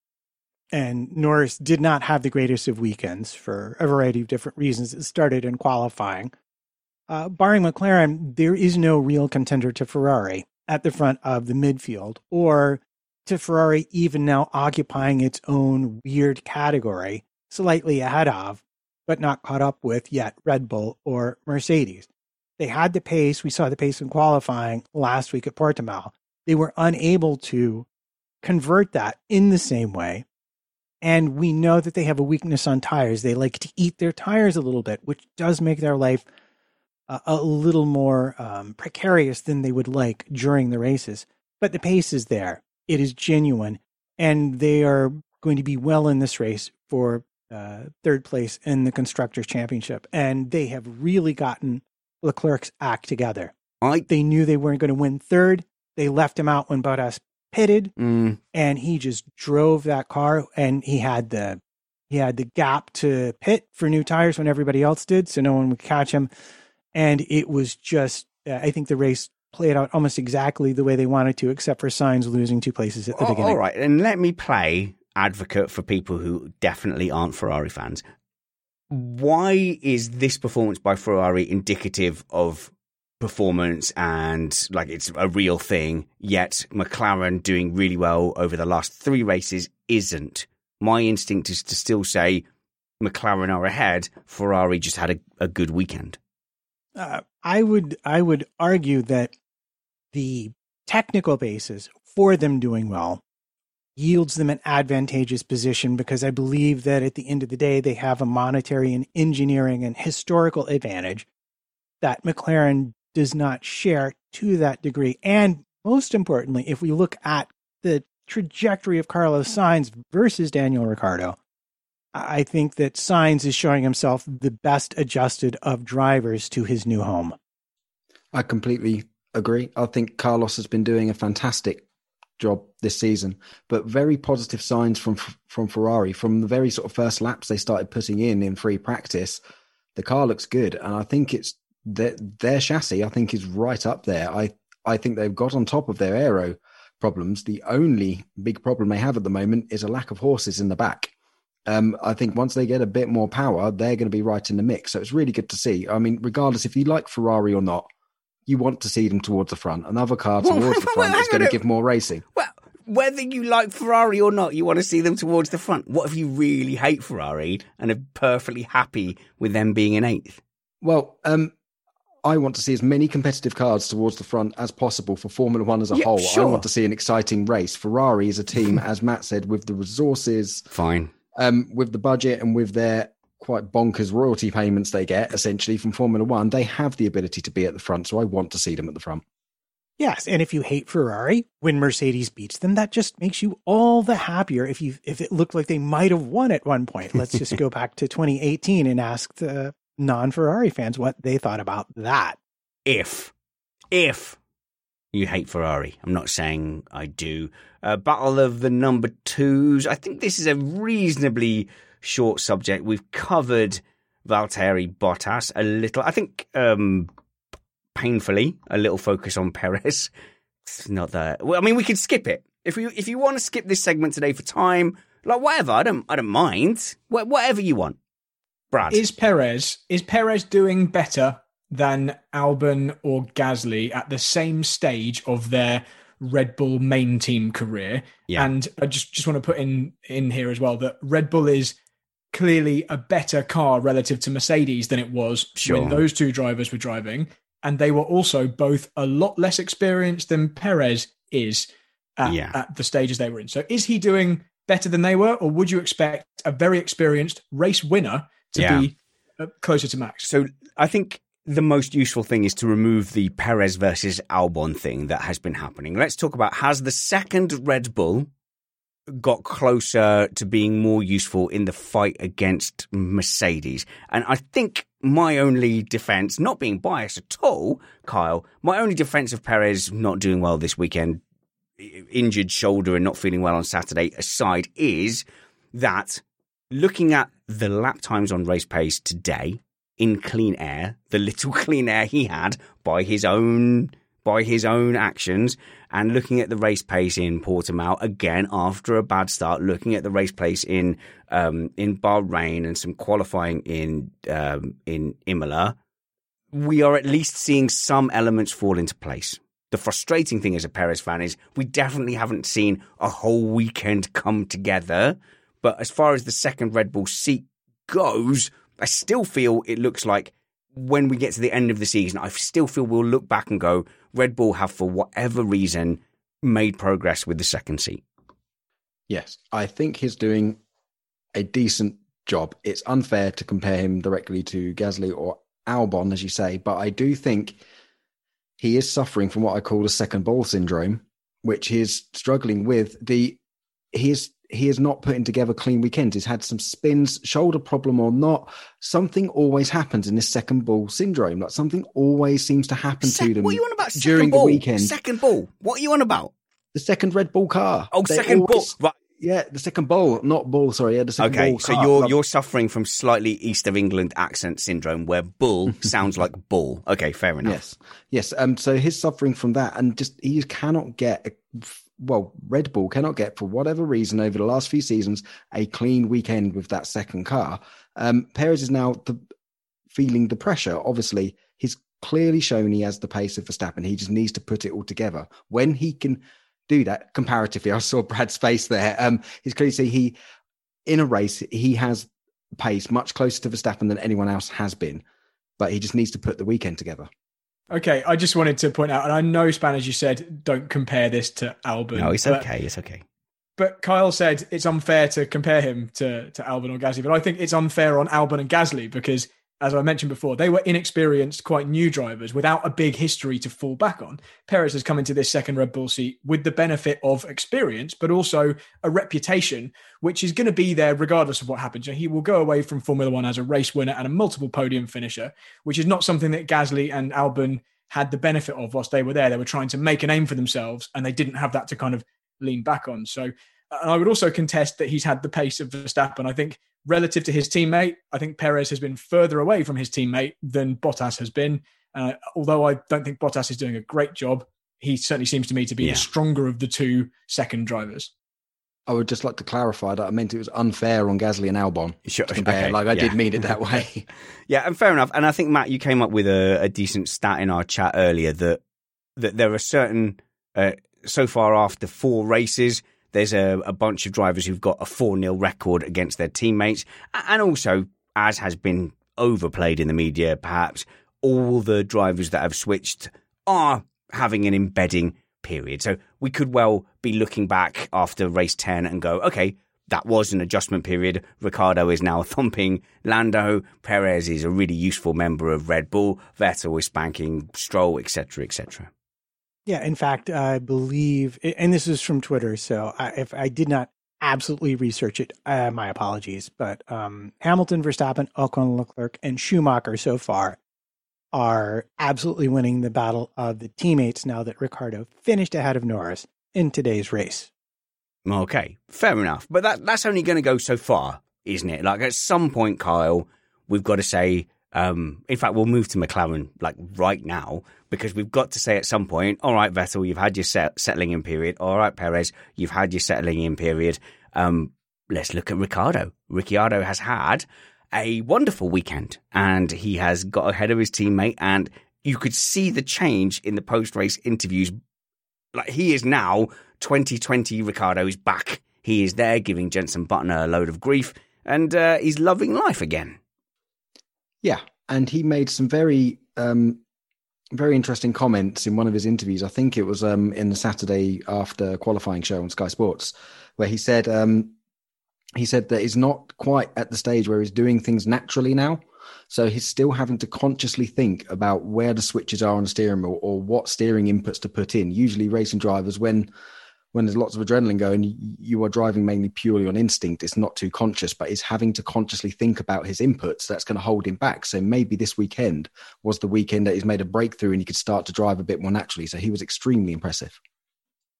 and Norris did not have the greatest of weekends for a variety of different reasons. It started in qualifying. Uh, barring McLaren, there is no real contender to Ferrari at the front of the midfield, or to Ferrari even now occupying its own weird category, slightly ahead of, but not caught up with yet Red Bull or Mercedes. They had the pace. We saw the pace in qualifying last week at Portimao. They were unable to convert that in the same way and we know that they have a weakness on tires. They like to eat their tires a little bit, which does make their life a, a little more um, precarious than they would like during the races. But the pace is there, it is genuine, and they are going to be well in this race for uh, third place in the Constructors' Championship. And they have really gotten Leclerc's act together.
I,
they knew they weren't going to win third. They left him out when Bottas pitted
mm.
and he just drove that car and he had the he had the gap to pit for new tires when everybody else did so no one would catch him and it was just uh, i think the race played out almost exactly the way they wanted to except for Sainz losing two places at the
oh,
beginning
all right and let me play advocate for people who definitely aren't ferrari fans why is this performance by ferrari indicative of performance and like it's a real thing. Yet McLaren doing really well over the last three races isn't. My instinct is to still say McLaren are ahead. Ferrari just had a, a good weekend.
Uh, I would I would argue that the technical basis for them doing well yields them an advantageous position because I believe that at the end of the day they have a monetary and engineering and historical advantage that McLaren does not share to that degree. And most importantly, if we look at the trajectory of Carlos Sainz versus Daniel Ricciardo, I think that Sainz is showing himself the best adjusted of drivers to his new home.
I completely agree. I think Carlos has been doing a fantastic job this season, but very positive signs from from Ferrari from the very sort of first laps they started putting in in free practice. The car looks good, and I think it's their, their chassis, I think, is right up there. I I think they've got on top of their aero problems. The only big problem they have at the moment is a lack of horses in the back. Um, I think once they get a bit more power, they're going to be right in the mix. So it's really good to see. I mean, regardless if you like Ferrari or not, you want to see them towards the front. Another car towards well, the front well, is going to give more racing.
Well, whether you like Ferrari or not, you want to see them towards the front. What if you really hate Ferrari and are perfectly happy with them being in eighth?
Well, um, I want to see as many competitive cars towards the front as possible for Formula One as a yeah, whole. Sure. I want to see an exciting race. Ferrari is a team, as Matt said, with the resources,
fine,
um, with the budget, and with their quite bonkers royalty payments they get essentially from Formula One. They have the ability to be at the front, so I want to see them at the front.
Yes, and if you hate Ferrari when Mercedes beats them, that just makes you all the happier. If you if it looked like they might have won at one point, let's just go back to 2018 and ask the non Ferrari fans what they thought about that.
If, if you hate Ferrari, I'm not saying I do. Uh, Battle of the number twos. I think this is a reasonably short subject. We've covered Valtteri Bottas a little. I think um, painfully a little focus on Perez. It's not that. Well, I mean, we could skip it if you if you want to skip this segment today for time. Like whatever, I don't I don't mind. Wh- whatever you want. Brad.
Is Perez is Perez doing better than Albon or Gasly at the same stage of their Red Bull main team career?
Yeah.
And I just just want to put in in here as well that Red Bull is clearly a better car relative to Mercedes than it was sure. when those two drivers were driving. And they were also both a lot less experienced than Perez is at, yeah. at the stages they were in. So is he doing better than they were, or would you expect a very experienced race winner to yeah. be uh, closer to Max.
So I think the most useful thing is to remove the Perez versus Albon thing that has been happening. Let's talk about has the second Red Bull got closer to being more useful in the fight against Mercedes. And I think my only defense, not being biased at all, Kyle, my only defense of Perez not doing well this weekend, injured shoulder and not feeling well on Saturday aside, is that looking at the lap times on race pace today in clean air, the little clean air he had by his own by his own actions and looking at the race pace in Portimao again after a bad start, looking at the race pace in um, in Bahrain and some qualifying in um, in Imola, we are at least seeing some elements fall into place. The frustrating thing as a Perez fan is we definitely haven't seen a whole weekend come together. But as far as the second Red Bull seat goes, I still feel it looks like when we get to the end of the season, I still feel we'll look back and go, Red Bull have, for whatever reason, made progress with the second seat.
Yes, I think he's doing a decent job. It's unfair to compare him directly to Gasly or Albon, as you say, but I do think he is suffering from what I call the second ball syndrome, which he is struggling with. The he is he is not putting together clean weekends. He's had some spins, shoulder problem or not. Something always happens in this second ball syndrome. Like something always seems to happen
Se-
to them.
What are you on about?
during
ball?
the weekend?
Second ball. What are you on about?
The second Red Bull car.
Oh,
They
second
always-
ball. Right.
Yeah, the second ball, not ball. Sorry, yeah, the second
Okay,
ball.
so
car.
you're you're suffering from slightly east of England accent syndrome, where bull sounds like bull. Okay, fair enough.
Yes, yes. Um, so he's suffering from that, and just he cannot get. A, well, Red Bull cannot get for whatever reason over the last few seasons a clean weekend with that second car. Um, Perez is now the, feeling the pressure. Obviously, he's clearly shown he has the pace of Verstappen. He just needs to put it all together. When he can do that, comparatively, I saw Brad's face there. Um, he's clearly see he in a race he has pace much closer to Verstappen than anyone else has been, but he just needs to put the weekend together.
Okay, I just wanted to point out, and I know Spanish, you said don't compare this to Albon.
No, it's
but-
okay. It's okay.
But Kyle said it's unfair to compare him to, to Albon or Gasly. But I think it's unfair on Albon and Gasly because, as I mentioned before, they were inexperienced, quite new drivers without a big history to fall back on. Perez has come into this second Red Bull seat with the benefit of experience, but also a reputation, which is going to be there regardless of what happens. He will go away from Formula One as a race winner and a multiple podium finisher, which is not something that Gasly and Albon had the benefit of whilst they were there. They were trying to make a name for themselves and they didn't have that to kind of lean back on. So, and I would also contest that he's had the pace of Verstappen. I think relative to his teammate, I think Perez has been further away from his teammate than Bottas has been. Uh, although I don't think Bottas is doing a great job, he certainly seems to me to be
Yeah.
the stronger of the two second drivers.
I would just like to clarify that I meant it was unfair on Gasly and Albon.
Sure,
to compare.
okay,
Like I
yeah.
did mean it that way.
Yeah, and fair enough. And I think Matt, you came up with a, a decent stat in our chat earlier that that there are certain uh, so far after four races, there's a, a bunch of drivers who've got a four 0 record against their teammates, and also as has been overplayed in the media, perhaps all the drivers that have switched are having an embedding period. So we could well be looking back after race 10 and go, okay, that was an adjustment period. Ricciardo is now thumping Lando. Perez is a really useful member of Red Bull. Vettel is spanking Stroll, etc., etc.
Yeah, in fact, I believe, and this is from Twitter, so I, if I did not absolutely research it, uh, my apologies. But um, Hamilton, Verstappen, Ocon, Leclerc, and Schumacher so far are absolutely winning the battle of the teammates now that Ricciardo finished ahead of Norris in today's race.
Okay, fair enough. But that that's only going to go so far, isn't it? Like at some point, Kyle, we've got to say. Um, in fact, we'll move to McLaren like right now because we've got to say at some point, all right, Vettel, you've had your set- settling in period. All right, Perez, you've had your settling in period. Um, let's look at Ricardo. Ricciardo has had a wonderful weekend and he has got ahead of his teammate and you could see the change in the post race interviews like he is now 2020 Ricciardo is back. He is there giving Jensen Button a load of grief and uh, he's loving life again.
Yeah, and he made some very, um, very interesting comments in one of his interviews. I think it was um, in the Saturday after qualifying show on Sky Sports, where he said um, he said that he's not quite at the stage where he's doing things naturally now. So he's still having to consciously think about where the switches are on the steering wheel or what steering inputs to put in. Usually, racing drivers, when when there's lots of adrenaline going, you are driving mainly purely on instinct. It's not too conscious, but he's having to consciously think about his inputs. That's going to hold him back. So maybe this weekend was the weekend that he's made a breakthrough and he could start to drive a bit more naturally. So he was extremely impressive.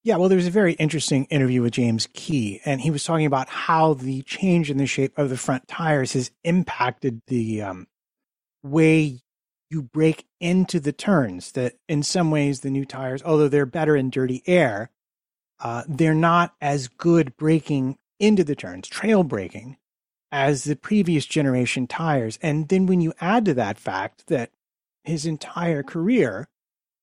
Yeah, well, there was a very interesting interview with James Key, and he was talking about how the change in the shape of the front tires has impacted the um, way you brake into the turns. That in some ways, the new tires, although they're better in dirty air, uh, they're not as good braking into the turns, trail braking, as the previous generation tires. And then when you add to that fact that his entire career,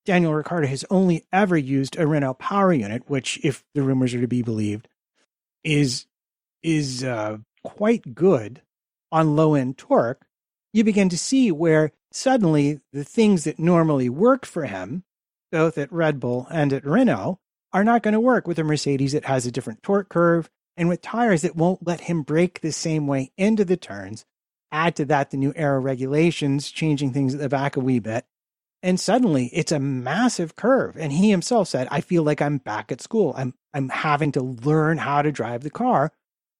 Daniel Ricciardo has only ever used a Renault power unit, which, if the rumors are to be believed, is is uh, quite good on low end torque. You begin to see where suddenly the things that normally work for him, both at Red Bull and at Renault, are not going to work with a Mercedes that has a different torque curve and with tires that won't let him brake the same way into the turns. Add to that the new aero regulations, changing things at the back a wee bit. And suddenly it's a massive curve. And he himself said, I feel like I'm back at school. I'm I'm having to learn how to drive the car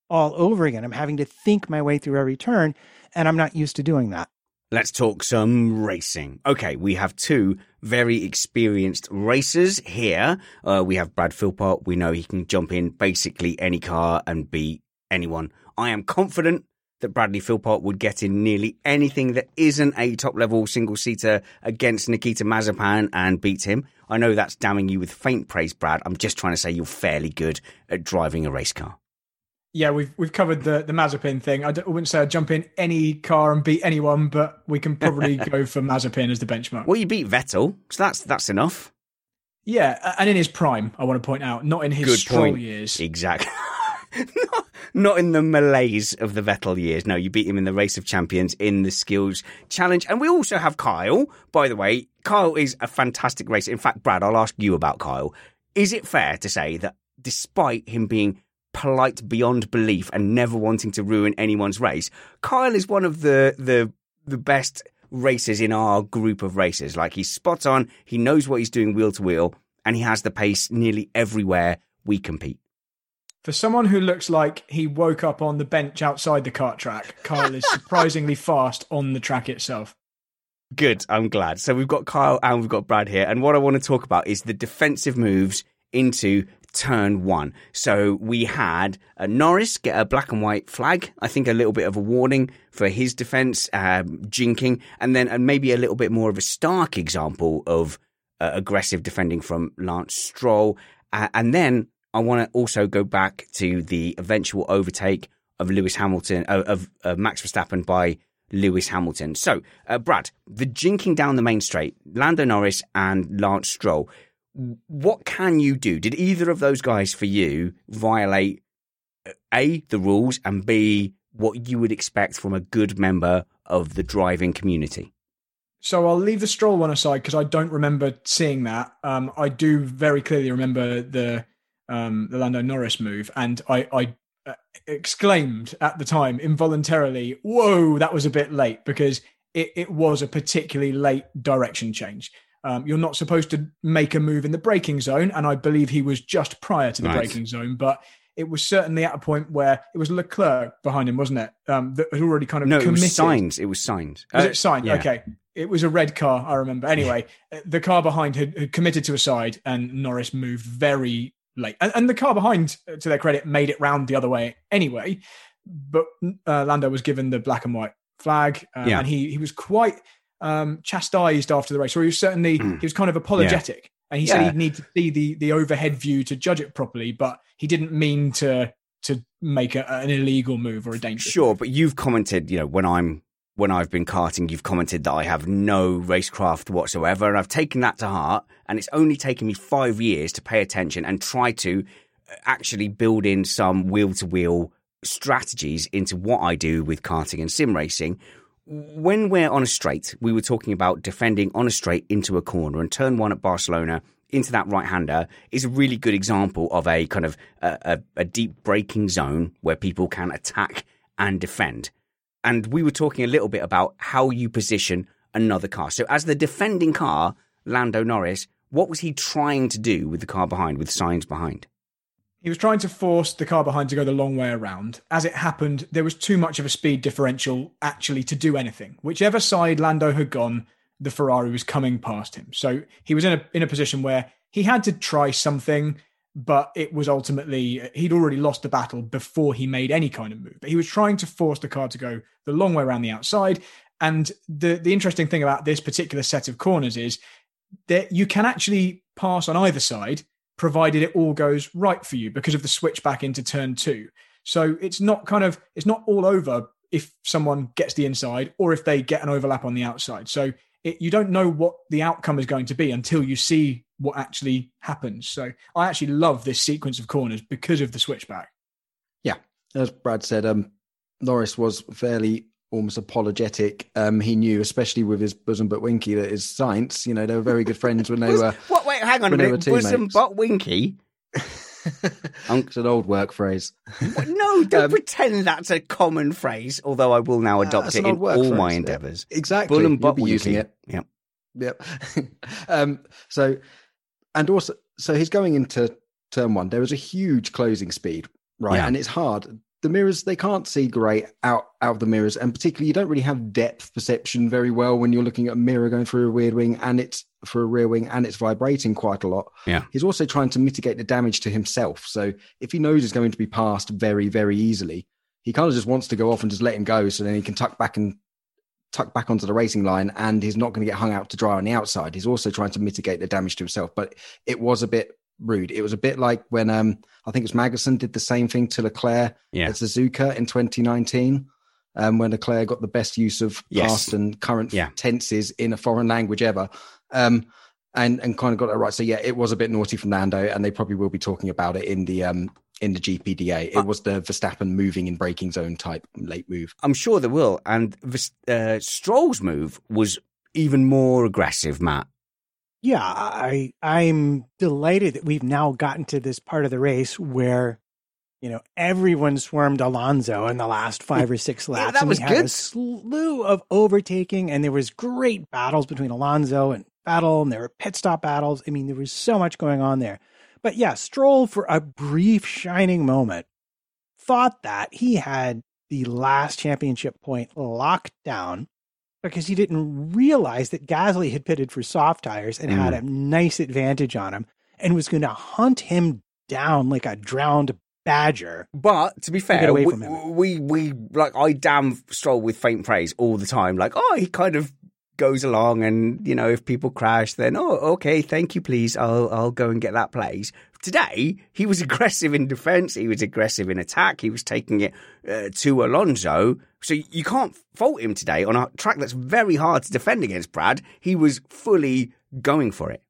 all over again. I'm having to think my way through every turn, and I'm not used to doing that.
Let's talk some racing. Okay, we have two very experienced racers here. Uh, we have Brad Philpott. We know he can jump in basically any car and beat anyone. I am confident that Bradley Philpott would get in nearly anything that isn't a top level single seater against Nikita Mazepin and beat him. I know that's damning you with faint praise, Brad. I'm just trying to say you're fairly good at driving a race car
yeah, we've we've covered the the Mazepin thing. I, I, wouldn't say I'd jump in any car and beat anyone, but we can probably go for Mazepin as the benchmark.
Well, you beat Vettel, so that's that's enough.
Yeah, and in his prime, I want to point out, not in his Good Stroll point. years.
Exactly. not, not in the malaise of the Vettel years. No, you beat him in the Race of Champions in the Skills Challenge. And we also have Kyle, by the way. Kyle is a fantastic racer. In fact, Brad, I'll ask you about Kyle. Is it fair to say that despite him being polite beyond belief and never wanting to ruin anyone's race. Kyle is one of the the the best racers in our group of racers. Like he's spot on, he knows what he's doing wheel to wheel, and he has the pace nearly everywhere we compete.
For someone who looks like he woke up on the bench outside the kart track, Kyle is surprisingly fast on the track itself.
Good, I'm glad. So we've got Kyle and we've got Brad here, and what I want to talk about is the defensive moves into turn one. So we had Norris get a black and white flag. I think a little bit of a warning for his defense, um, jinking, and then and maybe a little bit more of a stark example of uh, aggressive defending from Lance Stroll. Uh, and then I want to also go back to the eventual overtake of Lewis Hamilton, uh, of Max Verstappen by Lewis Hamilton. So, uh, Brad, the jinking down the main straight, Lando Norris and Lance Stroll what can you do? Did either of those guys for you violate A, the rules, and B, what you would expect from a good member of the driving community?
So I'll leave the stroll one aside because I don't remember seeing that. Um, I do very clearly remember the um, the Lando Norris move, and I, I uh, exclaimed at the time involuntarily, "Whoa, that was a bit late!" Because it, it was a particularly late direction change. Um, you're not supposed to make a move in the braking zone, and I believe he was just prior to the nice. braking zone, but it was certainly at a point where it was Leclerc behind him, wasn't it? Um, that had already kind of
no,
committed.
it was Sainz. It was Sainz.
Was uh, it Sainz? Yeah. Okay, it was a red car. I remember. Anyway, the car behind had, had, committed to a side, and Norris moved very late, and, and, the car behind, to their credit, made it round the other way anyway. But uh, Lando was given the black and white flag, um, yeah. and he he was quite um, chastised after the race, or he was certainly mm. he was kind of apologetic, yeah. and he yeah. said he'd need to see the the overhead view to judge it properly, but he didn't mean to to make a, an illegal move or a dangerous.
Sure,
move.
but you've commented, you know, when I'm when I've been karting, you've commented that I have no racecraft whatsoever, and I've taken that to heart. And it's only taken me five years to pay attention and try to uh, actually build in some wheel to wheel strategies into what I do with karting and sim racing, when we're on a straight, we were talking about defending on a straight into a corner, and turn one at Barcelona into that right hander is a really good example of a kind of a, a, a deep braking zone where people can attack and defend. And we were talking a little bit about how you position another car. So, as the defending car, Lando Norris, what was he trying to do with the car behind, with Sainz behind?
He was trying to force the car behind to go the long way around. As it happened, there was too much of a speed differential actually to do anything. Whichever side Lando had gone, the Ferrari was coming past him. So he was in a in a position where he had to try something, but it was ultimately he'd already lost the battle before he made any kind of move. But he was trying to force the car to go the long way around the outside. And the the interesting thing about this particular set of corners is that you can actually pass on either side provided it all goes right for you because of the switch back into turn two. So it's not kind of it's not all over if someone gets the inside or if they get an overlap on the outside. So it, you don't know what the outcome is going to be until you see what actually happens. So I actually love this sequence of corners because of the switchback.
Yeah, as Brad said, um, Norris was fairly almost apologetic. Um, he knew, especially with his bosom but Winky, that his science. You know, they were very good friends when they were.
What? Wait, hang on a minute. Bosom but Winky.
It's an old work phrase.
no, don't um, pretend that's a common phrase. Although I will now adopt it in all phrase, my endeavours.
Yeah. Exactly,
Bull and butt
using it.
Yep.
Yep. um, so, and also, so he's going into turn one. There was a huge closing speed, right? Yeah. And it's hard the mirrors they can't see great out out of the mirrors and particularly you don't really have depth perception very well when you're looking at a mirror going through a rear wing and it's for a rear wing and it's vibrating quite a lot.
Yeah.
He's also trying to mitigate the damage to himself. So if he knows he's going to be passed very very easily he kind of just wants to go off and just let him go so then he can tuck back and tuck back onto the racing line and he's not going to get hung out to dry on the outside. He's also trying to mitigate the damage to himself but it was a bit rude. It was a bit like when um, I think it was Magnussen did the same thing to Leclerc
yeah.
at Suzuka in 2019. Um, when Leclerc got the best use of yes. past and current yeah. tenses in a foreign language ever, um, and and kind of got that right. So yeah, it was a bit naughty from Nando, and they probably will be talking about it in the um, in the GPDA. It uh, was the Verstappen moving in braking zone type late move.
I'm sure they will, and uh, Stroll's move was even more aggressive, Matt
yeah, I I'm delighted that we've now gotten to this part of the race where you know everyone swarmed Alonso in the last hmm. five or six laps.
yeah, that
and
was
we
good.
Had a slew of overtaking, and there was great battles between Alonso and Battle, and there were pit stop battles. I mean, there was so much going on there. But yeah, Stroll for a brief shining moment thought that he had the last championship point locked down because he didn't realize that Gasly had pitted for soft tires and mm. had a nice advantage on him and was going to hunt him down like a drowned badger.
But to be fair, we, we, we like I damn Stroll with faint praise all the time. Like, oh, he kind of goes along, and you know, if people crash, then oh, okay, thank you, please, I'll I'll go and get that place. Today, he was aggressive in defence. He was aggressive in attack. He was taking it uh, to Alonso. So you can't fault him today on a track that's very hard to defend against. Brad, he was fully going for it.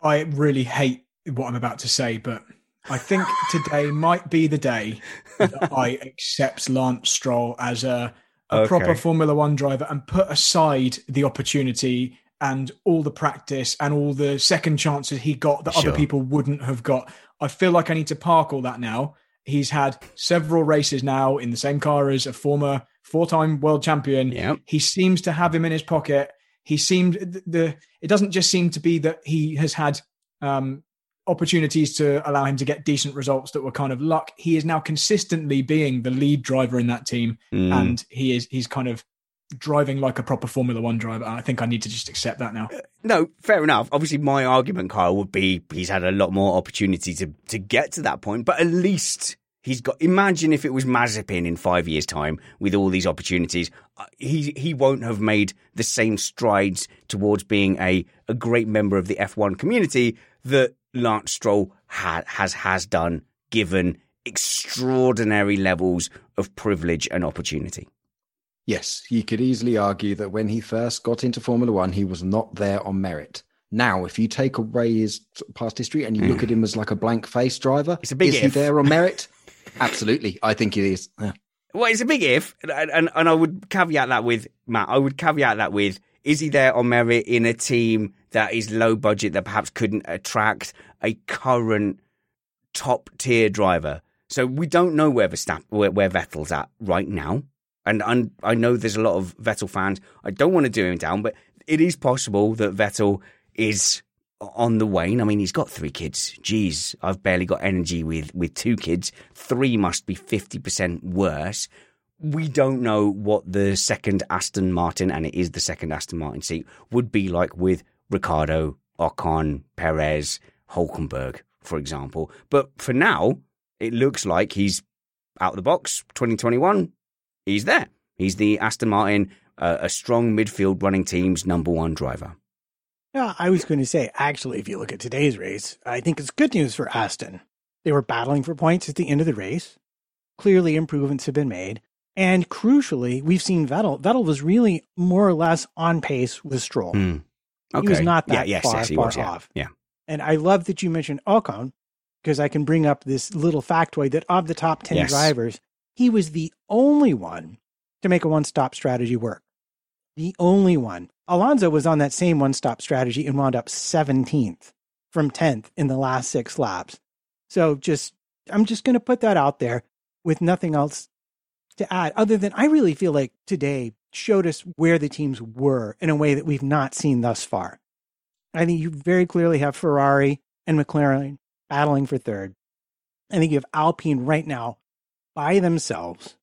I really hate what I'm about to say, but I think today might be the day that I accept Lance Stroll as a a okay. proper Formula One driver and put aside the opportunity and all the practice and all the second chances he got that sure. other people wouldn't have got. I feel like I need to park all that now. He's had several races now in the same car as a former four-time world champion.
Yep.
He seems to have him in his pocket. He seemed the, the it doesn't just seem to be that he has had um, opportunities to allow him to get decent results that were kind of luck. He is now consistently being the lead driver in that team, mm. and he is he's kind of driving like a proper Formula One driver. I think I need to just accept that now. Uh,
no, fair enough. Obviously, my argument, Kyle, would be he's had a lot more opportunity to to get to that point, but at least. He's got. Imagine if it was Mazepin in five years' time with all these opportunities. Uh, he he won't have made the same strides towards being a a great member of the F1 community that Lance Stroll ha- has has done, given extraordinary levels of privilege and opportunity.
Yes, you could easily argue that when he first got into Formula One, he was not there on merit. Now, if you take away his past history and you mm. look at him as like a blank face driver,
it's a big
is
if.
he there on merit? Absolutely, I think he is. Yeah.
Well, it's a big if, and, and and I would caveat that with Matt. I would caveat that with: is he there on merit in a team that is low budget that perhaps couldn't attract a current top tier driver. So we don't know where Verstappen, where, where Vettel's at right now. And, and I know there's a lot of Vettel fans. I don't want to do him down, but it is possible that Vettel is on the wane. I mean, he's got three kids. Geez, I've barely got energy with with two kids. Three must be fifty percent worse. We don't know what the second Aston Martin, and it is the second Aston Martin seat, would be like with Ricciardo, Ocon, Perez, Hulkenberg, for example. But for now, it looks like he's out of the box. 2021, he's there. He's the Aston Martin, uh, a strong midfield running team's number one driver.
Yeah, I was going to say, actually, if you look at today's race, I think it's good news for Aston. They were battling for points at the end of the race. Clearly, improvements have been made. And crucially, we've seen Vettel. Vettel was really more or less on pace with Stroll.
Hmm.
He was not that
yeah, yes,
far,
yes,
far
was, yeah.
off.
Yeah.
And I love that you mentioned Ocon because I can bring up this little factoid that of the top 10
Yes.
drivers, he was the only one to make a one stop strategy work. The only one. Alonso was on that same one stop strategy and wound up 17th from 10th in the last six laps. So just, I'm just going to put that out there with nothing else to add, other than I really feel like today showed us where the teams were in a way that we've not seen thus far. I think you very clearly have Ferrari and McLaren battling for third. I think you have Alpine right now by themselves.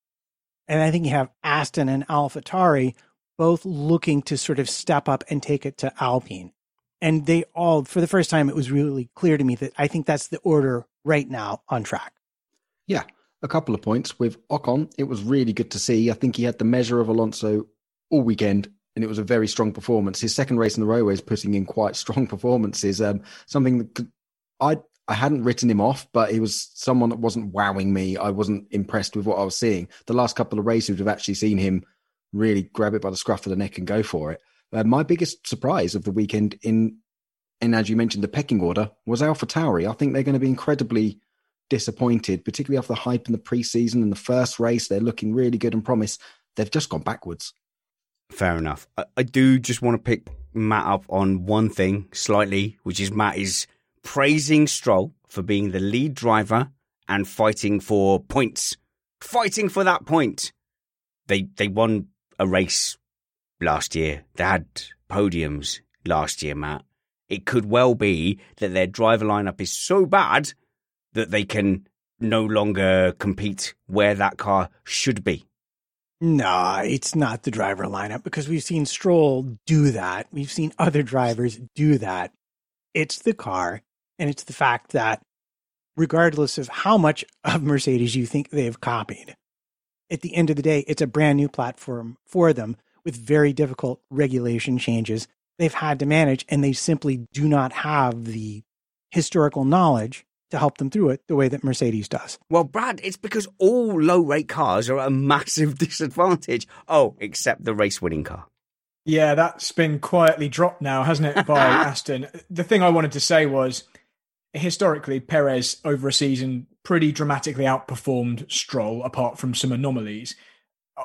And I think you have Aston and AlphaTauri both looking to sort of step up and take it to Alpine. And they all, for the first time, it was really clear to me that I think that's the order right now on track.
Yeah, a couple of points with Ocon. It was really good to see. I think he had the measure of Alonso all weekend, and it was a very strong performance. His second race in the row is putting in quite strong performances. Um, something that I I hadn't written him off, but he was someone that wasn't wowing me. I wasn't impressed with what I was seeing. The last couple of races, we've actually seen him really grab it by the scruff of the neck and go for it. Uh, my biggest surprise of the weekend in and as you mentioned, the pecking order was Alpha Tauri. I think they're going to be incredibly disappointed, particularly after the hype in the preseason and the first race. They're looking really good and promise. They've just gone backwards.
Fair enough. I, I do just want to pick Matt up on one thing slightly, which is Matt is praising Stroll for being the lead driver and fighting for points. Fighting for that point. They they won a race last year. They had podiums last year, Matt. It could well be that their driver lineup is so bad that they can no longer compete where that car should be.
No, it's not the driver lineup because we've seen Stroll do that. We've seen other drivers do that. It's the car, and it's the fact that regardless of how much of Mercedes you think they've copied, at the end of the day, it's a brand new platform for them with very difficult regulation changes they've had to manage, and they simply do not have the historical knowledge to help them through it the way that Mercedes does.
Well, Brad, it's because all low rate cars are at a massive disadvantage. Oh, except the race winning car.
Yeah, that's been quietly dropped now, hasn't it, by Aston? The thing I wanted to say was historically, Perez over a season pretty dramatically outperformed Stroll, apart from some anomalies.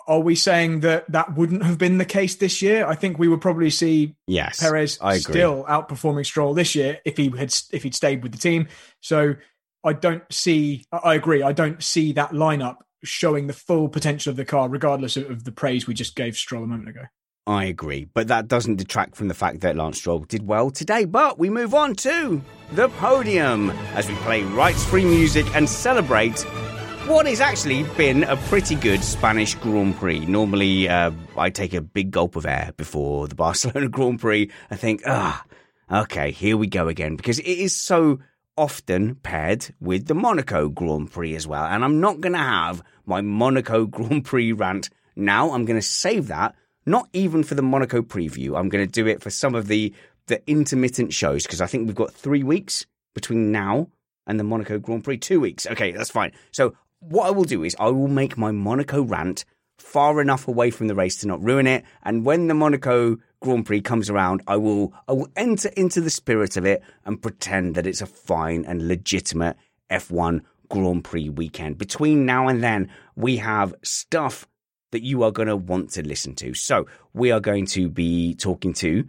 Are we saying that that wouldn't have been the case this year? I think we would probably see
Yes,
Perez
I
still outperforming Stroll this year if he had if he'd stayed with the team. So I don't see. I agree. I don't see that lineup showing the full potential of the car, regardless of, of the praise we just gave Stroll a moment ago.
I agree, but that doesn't detract from the fact that Lance Stroll did well today. But we move on to the podium as we play rights free music and celebrate what has actually been a pretty good Spanish Grand Prix. Normally, uh, I take a big gulp of air before the Barcelona Grand Prix. I think, ah, okay, here we go again, because it is so often paired with the Monaco Grand Prix as well. And I'm not going to have my Monaco Grand Prix rant now. I'm going to save that, not even for the Monaco preview. I'm going to do it for some of the, the intermittent shows, because I think we've got three weeks between now and the Monaco Grand Prix. Two weeks. Okay, that's fine. So what I will do is I will make my Monaco rant far enough away from the race to not ruin it. And when the Monaco Grand Prix comes around, I will I will enter into the spirit of it and pretend that it's a fine and legitimate F1 Grand Prix weekend. Between now and then, we have stuff that you are going to want to listen to. So we are going to be talking to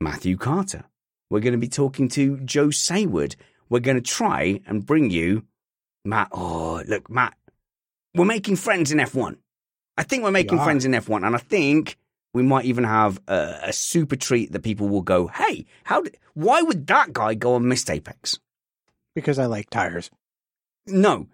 Matthew Carter. We're going to be talking to Joe Saward. We're going to try and bring you Matt. Oh, look, Matt, we're making friends in F1. I think we're making
are.
friends in F1, and I think We might even have a, a super treat that people will go, "Hey, how? Did, why would that guy go on Missed Apex?"
Because I like tires.
No,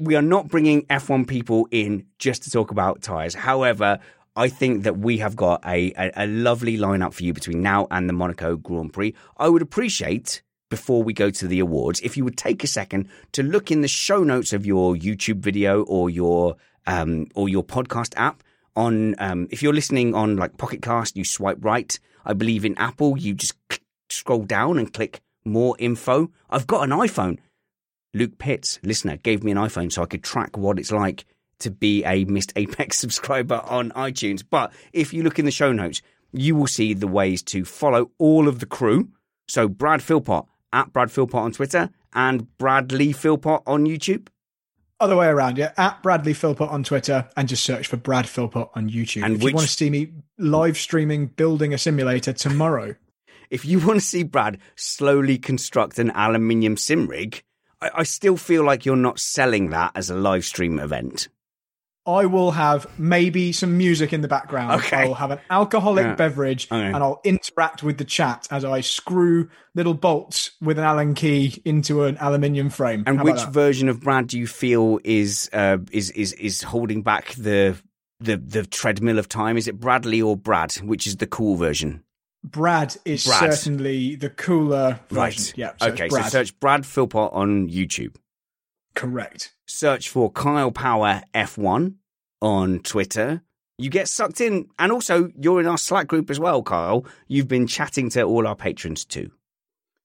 we, are not bringing F1 people in just to talk about tires. However, I think that we have got a, a, a lovely lineup for you between now and the Monaco Grand Prix. I would appreciate before we go to the awards if you would take a second to look in the show notes of your YouTube video or your um, or your podcast app. On um, if you're listening on like Pocket Cast, you swipe right. I believe in Apple, you just scroll down and click more info. I've got an iPhone. Luke Pitts, listener, gave me an iPhone so I could track what it's like to be a Missed Apex subscriber on iTunes. But if you look in the show notes, you will see the ways to follow all of the crew. So Brad Philpott at Brad Philpott on Twitter and Bradley Philpott on YouTube.
Other way around, yeah. At Bradley Philpott on Twitter and just search for Brad Philpott on YouTube.
And
if
which-
you want to see me live streaming building a simulator tomorrow,
If you want to see Brad slowly construct an aluminium sim rig, I, I still feel like you're not selling that as a live stream event.
I will have maybe some music in the background.
Okay.
I'll have an alcoholic
Yeah.
beverage
Okay.
and I'll interact with the chat as I screw little bolts with an Allen key into an aluminium frame.
And
How
which version of Brad do you feel is uh, is is is holding back the the the treadmill of time? Is it Bradley or Brad? Which is the cool version?
Brad is
Brad.
certainly the cooler version.
Right.
Yeah. So
okay. So search Brad Philpott on YouTube.
Correct.
Search for Kyle Power F1 on Twitter. You get sucked in, and also you're in our Slack group as well, Kyle. You've been chatting to all our patrons too.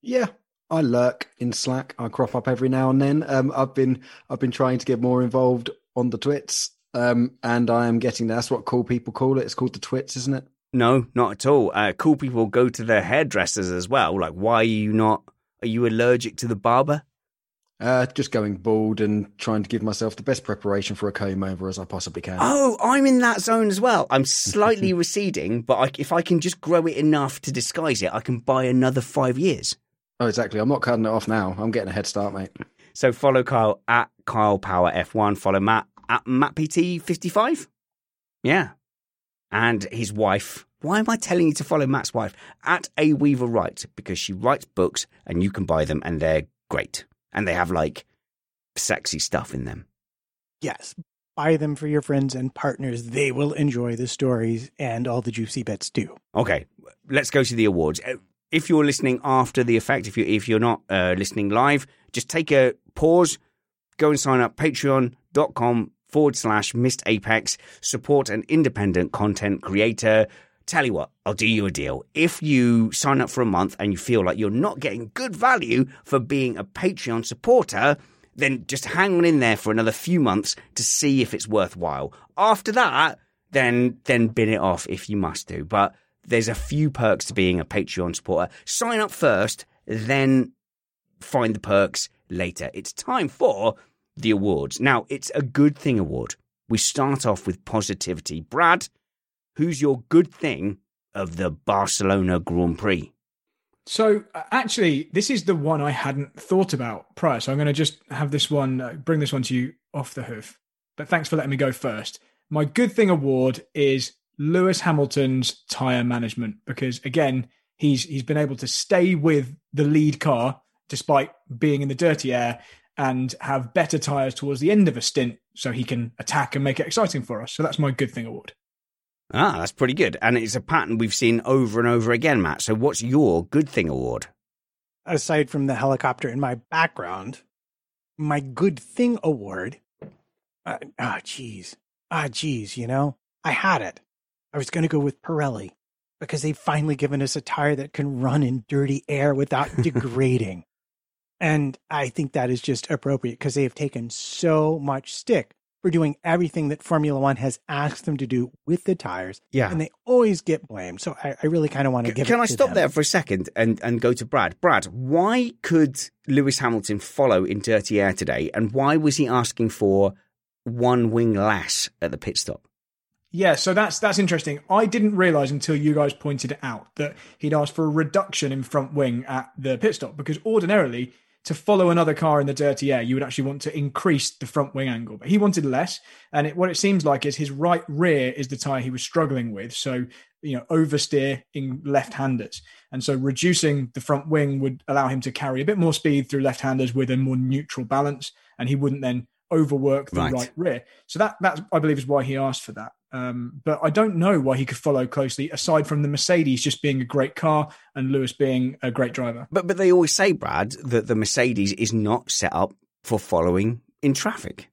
Yeah, I lurk in Slack. I crop up every now and then. Um, I've been I've been trying to get more involved on the twits, um, and I am getting there. That's what cool people call it. It's called the twits, isn't it?
No, not at all. Uh, cool people go to their hairdressers as well. Like, why are you not? Are you allergic to the barber?
Uh, just going bald and trying to give myself the best preparation for a comb over as I possibly can.
Oh, I'm in that zone as well. I'm slightly receding, but I, if I can just grow it enough to disguise it, I can buy another five years.
Oh, exactly. I'm not cutting it off now. I'm getting a head start, mate.
So follow Kyle at Kyle Power F1. Follow Matt at MattPT55. Yeah. And his wife. Why am I telling you to follow Matt's wife? At A Weaver Wright, because she writes books and you can buy them and they're great. And they have like sexy stuff in them.
Yes. Buy them for your friends and partners. They will enjoy the stories and all the juicy bits too.
Okay, let's go to the awards. Uh, If you're listening after the effect, if you if you're not uh, listening live, just take a pause, go and sign up patreon.com forward slash missed apex, support an independent content creator. Tell you what, I'll do you a deal. If you sign up for a month and you feel like you're not getting good value for being a Patreon supporter, then just hang on in there for another few months to see if it's worthwhile. After that, then then bin it off if you must do. But there's a few perks to being a Patreon supporter. Sign up first, then find the perks later. It's time for the awards. Now, it's a good thing award. We start off with positivity. Brad, who's your good thing of the Barcelona Grand Prix?
So uh, actually, this is the one I hadn't thought about prior. So I'm going to just have this one, uh, bring this one to you off the hoof. But thanks for letting me go first. My good thing award is Lewis Hamilton's tire management because again, he's he's been able to stay with the lead car despite being in the dirty air and have better tires towards the end of a stint so he can attack and make it exciting for us. So that's my good thing award.
Ah, that's pretty good. And it's a pattern we've seen over and over again, Matt. So what's your good thing award?
Aside from the helicopter in my background, my good thing award. Uh, ah, jeez. Ah, jeez, you know, I had it. I was going to go with Pirelli because they've finally given us a tire that can run in dirty air without degrading. And I think that is just appropriate because they have taken so much stick for doing everything that Formula One has asked them to do with the tires.
Yeah.
And they always get blamed. So I, I really kind of want to give
Can I stop
them.
there for a second and, and go to Brad? Brad, why could Lewis Hamilton follow in dirty air today? And why was he asking for one wing less at the pit stop?
Yeah, so that's that's interesting. I didn't realize until you guys pointed it out that he'd asked for a reduction in front wing at the pit stop because ordinarily to follow another car in the dirty air, you would actually want to increase the front wing angle. But he wanted less. And it, what it seems like is his right rear is the tire he was struggling with. So, you know, oversteer in left handers. And so reducing the front wing would allow him to carry a bit more speed through left handers with a more neutral balance. And he wouldn't then overwork the right, right rear. So that, that, I believe, is why he asked for that. Um, but I don't know why he could follow closely, aside from the Mercedes just being a great car and Lewis being a great driver.
But but they always say, Brad, that the Mercedes is not set up for following in traffic.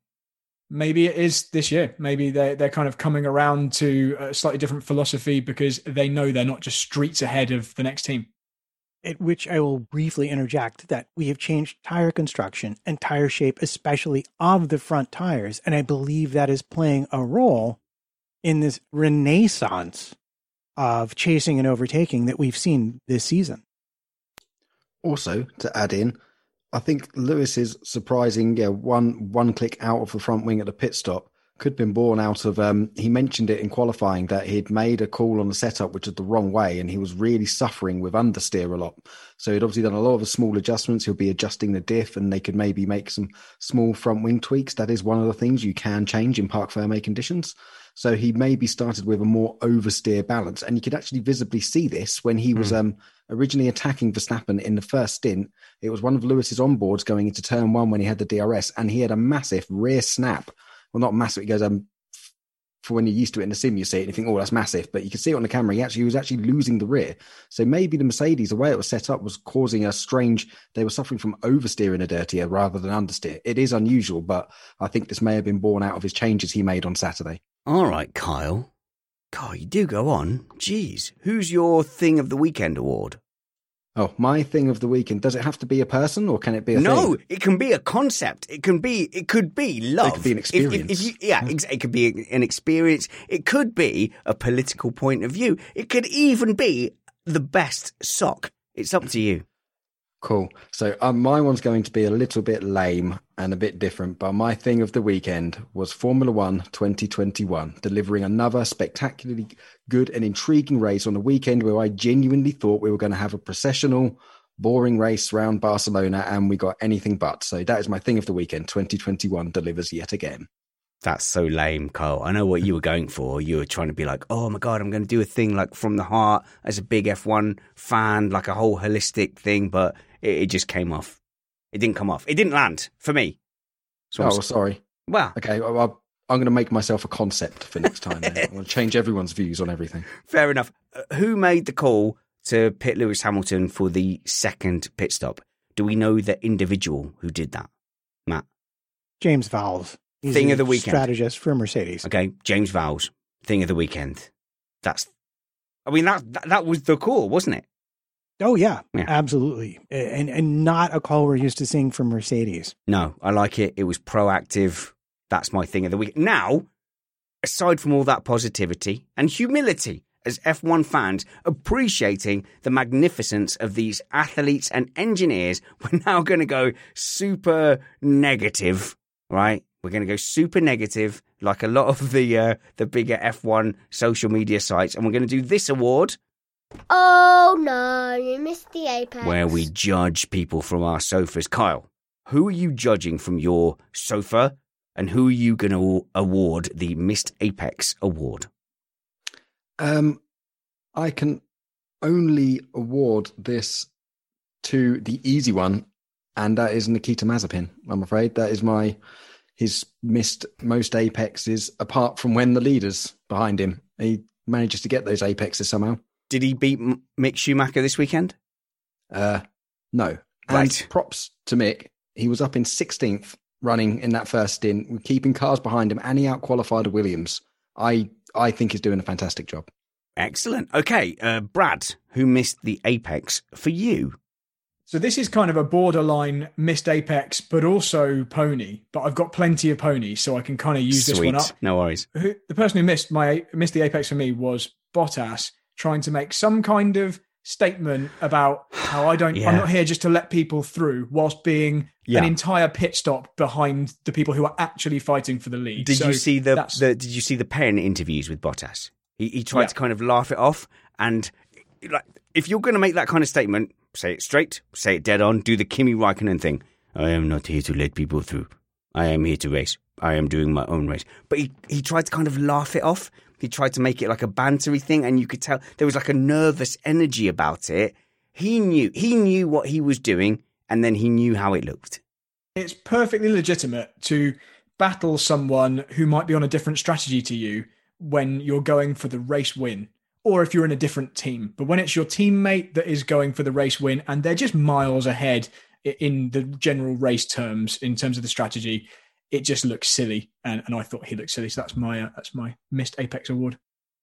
Maybe it is this year. Maybe they're they're kind of coming around to a slightly different philosophy because they know they're not just streets ahead of the next team.
At which I will briefly interject that we have changed tire construction and tire shape, especially of the front tires, and I believe that is playing a role in this renaissance of chasing and overtaking that we've seen this season.
Also, to add in, I think Lewis's surprising yeah, one one click out of the front wing at the pit stop could have been born out of um, he mentioned it in qualifying that he'd made a call on the setup which was the wrong way and he was really suffering with understeer a lot so he'd obviously done a lot of small adjustments he'll be adjusting the diff and they could maybe make some small front wing tweaks that is one of the things you can change in parc ferme conditions so he maybe started with a more oversteer balance. And you could actually visibly see this when he was mm. um, originally attacking Verstappen in the first stint. It was one of Lewis's onboards going into turn one when he had the DRS, and he had a massive rear snap. Well, not massive. He goes, um, for when you're used to it in the sim, you see it and you think, oh, that's massive. But you can see it on the camera. He actually he was actually losing the rear. So maybe the Mercedes, the way it was set up, was causing a strange. They were suffering from oversteering a dirtier rather than understeer. It is unusual, but I think this may have been born out of his changes he made on Saturday.
All right, Kyle. God, you do go on. Jeez, who's your thing of the weekend award?
Oh, my thing of the weekend. Does it have to be a person or can it be a
no?
Thing?
It can be a concept. It can be. It could be love.
It could be an experience.
If, if, if you, yeah, yeah, it could be an experience. It could be a political point of view. It could even be the best sock. It's up to you.
Cool. So um, my one's going to be a little bit lame and a bit different, but my thing of the weekend was Formula One 2021, delivering another spectacularly good and intriguing race on a weekend where I genuinely thought we were going to have a processional, boring race around Barcelona, and we got anything but. So that is my thing of the weekend. 2021 delivers yet again.
That's so lame, Carl. I know what you were going for. You were trying to be like, oh my God, I'm going to do a thing like from the heart as a big F1 fan, like a whole holistic thing, but it, it just came off. It didn't come off. It didn't land for me.
So oh, sorry.
Well,
okay. Well, I'm going to make myself a concept for next time. I'm going to change everyone's views on everything.
Fair enough. Uh, who made the call to pit Lewis Hamilton for the second pit stop? Do we know the individual who did that, Matt?
James Vowles.
He's thing of the weekend.
Strategist for Mercedes.
Okay, James Vowles. Thing of the weekend. That's. I mean that, that that was the call, wasn't it?
Oh yeah, yeah, absolutely, and and not a call we're used to seeing from Mercedes.
No, I like it. It was proactive. That's my thing of the week. Now, aside from all that positivity and humility, as F1 fans appreciating the magnificence of these athletes and engineers, we're now going to go super negative, right? We're going to go super negative, like a lot of the uh, the bigger F1 social media sites, and we're going to do this award
Oh no, you missed the apex.
Where we judge people from our sofas. Kyle, who are you judging from your sofa and who are you going to award the Missed Apex award?
Um, I can only award this to the easy one, and that is Nikita Mazepin. I'm afraid that is my his missed most apexes apart from when the leaders behind him. He manages to get those apexes somehow.
Did he beat Mick Schumacher this weekend?
Uh, no.
Right.
And props to Mick. He was up in 16th running in that first stint, keeping cars behind him, and he outqualified Williams. I I think he's doing a fantastic job.
Excellent. Okay, uh, Brad, who missed the apex for you?
So this is kind of a borderline missed apex, but also pony. But I've got plenty of ponies, so I can kind of use
Sweet.
this one up.
No worries.
The person who missed my missed the apex for me was Bottas, trying to make some kind of statement about how I don't, yeah. I'm not here just to let people through, whilst being yeah. an entire pit stop behind the people who are actually fighting for the lead.
Did so you see the, the, Did you see the pen interviews with Bottas? He, he tried yeah. to kind of laugh it off, and like if you're going to make that kind of statement, say it straight, say it dead on, do the Kimi Raikkonen thing. I am not here to let people through. I am here to race. I am doing my own race. But he, he tried to kind of laugh it off. He tried to make it like a bantery thing, and you could tell there was like a nervous energy about it. He knew he knew what he was doing, and then he knew how it looked.
It's perfectly legitimate to battle someone who might be on a different strategy to you when you're going for the race win or if you're in a different team. But when it's your teammate that is going for the race win and they're just miles ahead in the general race terms, in terms of the strategy, it just looks silly. And, and I thought he looked silly. So that's my uh, that's my missed Apex award.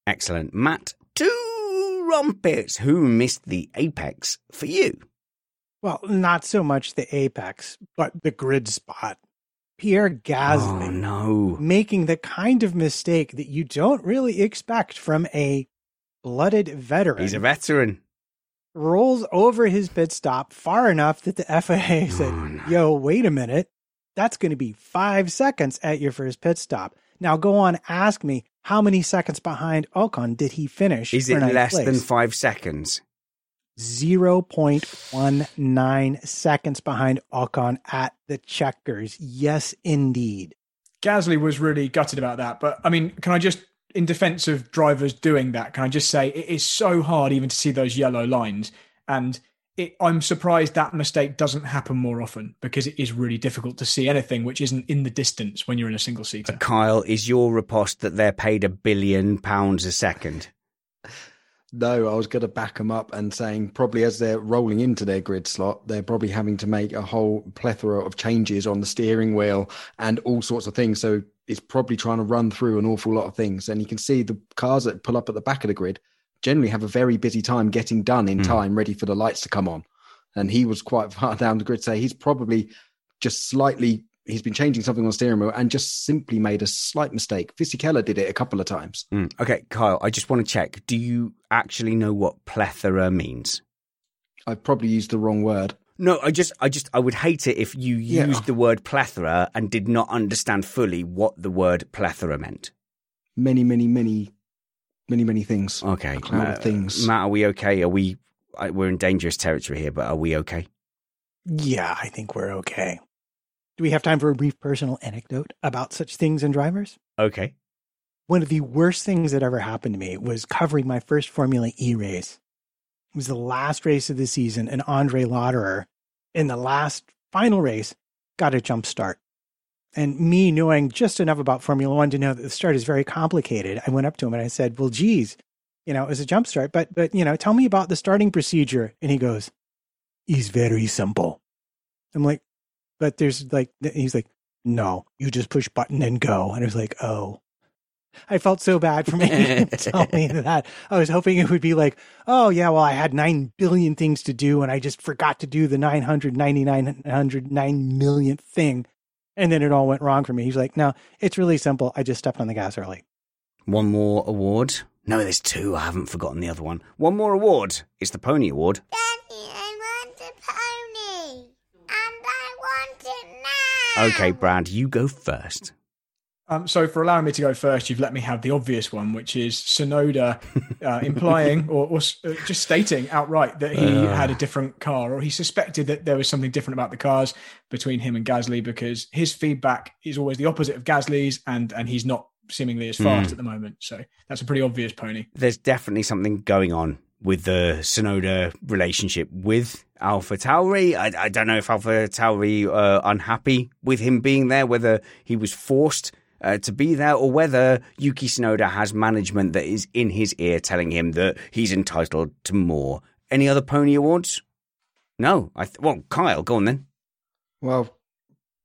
Excellent, Matt. Two rumpets. Who missed the Apex for you?
Well, not so much the Apex, but the grid spot. Pierre Gasly.
Oh, no.
Making the kind of mistake that you don't really expect from a blooded veteran.
He's a veteran.
Rolls over his pit stop far enough that the FIA said,
Oh, no.
Yo, wait a minute. That's going to be five seconds at your first pit stop. Now go on, ask me how many seconds behind Ocon did he finish?
Is
for
it less
place?
than five seconds?
0.19 seconds behind Ocon at the checkers. Yes, indeed.
Gasly was really gutted about that. But I mean, can I just, in defense of drivers doing that, can I just say it is so hard even to see those yellow lines. And it, I'm surprised that mistake doesn't happen more often because it is really difficult to see anything which isn't in the distance when you're in a single seater.
Kyle, is your riposte that they're paid a billion pounds a second?
No, I was going to back them up and saying probably as they're rolling into their grid slot, they're probably having to make a whole plethora of changes on the steering wheel and all sorts of things. So it's probably trying to run through an awful lot of things. And you can see the cars that pull up at the back of the grid generally have a very busy time getting done in
Mm.
time, ready for the lights to come on. And he was quite far down the grid. So he's probably just slightly, he's been changing something on steering wheel and just simply made a slight mistake. Fisichella did it a couple of times.
Mm. Okay, Kyle, I just want to check. Do you actually know what plethora means?
I probably used the wrong word.
No, I just, I just, I would hate it if you
Yeah.
used the word plethora and did not understand fully what the word plethora meant.
Many, many, many, many, many things.
Okay,
A cloud of things.
Matt, are we okay? Are we? We're in dangerous territory here, but are we okay?
Yeah, I think we're okay. Do we have time for a brief personal anecdote about such things and drivers?
Okay.
One of the worst things that ever happened to me was covering my first Formula E race. It was the last race of the season, and Andre Lotterer, in the last final race, got a jump start. And me knowing just enough about Formula One to know that the start is very complicated, I went up to him and I said, Well, geez, you know, it was a jump start, but, but, you know, tell me about the starting procedure. And he goes, He's very simple. I'm like, But there's like, he's like, No, you just push button and go. And I was like, Oh. I felt so bad for making him tell me that. I was hoping it would be like, oh yeah, well I had nine billion things to do and I just forgot to do the nine hundred ninety nine hundred nine millionth thing, and then it all went wrong for me. He's like, no, it's really simple. I just stepped on the gas early.
One more award. No, there's two. I haven't forgotten the other one. One more award. It's the Pony Award.
Daddy, I want a pony. And I want it now.
Okay, Brad, you go first.
Um, so for allowing me to go first, you've let me have the obvious one, which is Tsunoda uh, implying or, or uh, just stating outright that he
Uh.
had a different car, or he suspected that there was something different about the cars between him and Gasly, because his feedback is always the opposite of Gasly's, and and he's not seemingly as fast
Mm.
at the moment. So that's a pretty obvious pony.
There's definitely something going on with the Tsunoda relationship with Alpha Tauri. I, I don't know if Alpha Tauri are unhappy with him being there, whether he was forced uh, to be there, or whether Yuki Tsunoda has management that is in his ear telling him that he's entitled to more. Any other pony awards? No. I th- well, Kyle, go on then.
Well,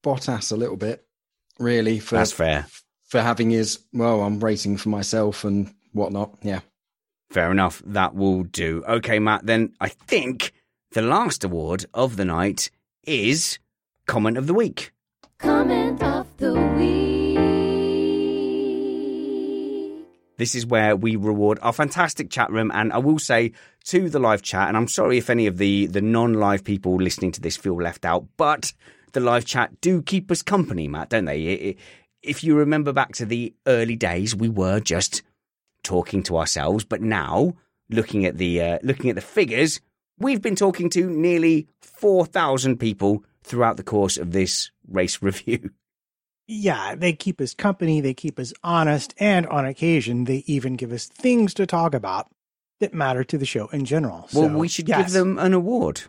Bottas a little bit, really. For
That's fair.
for having his well, I'm racing for myself and whatnot. Yeah,
Fair enough. That will do. Okay, Matt, then I think the last award of the night is Comment of the Week.
Comment of the week.
This is where we reward our fantastic chat room. And I will say to the live chat, and I'm sorry if any of the, the non live people listening to this feel left out, but the live chat do keep us company, Matt, don't they? I- I- If you remember back to the early days, we were just talking to ourselves, but now looking at the uh, looking at the figures, We've been talking to nearly 4,000 people throughout the course of this race review.
Yeah, they keep us company, they keep us honest, and on occasion, they even give us things to talk about that matter to the show in general.
Well,
So,
we should
yes,
give them an award.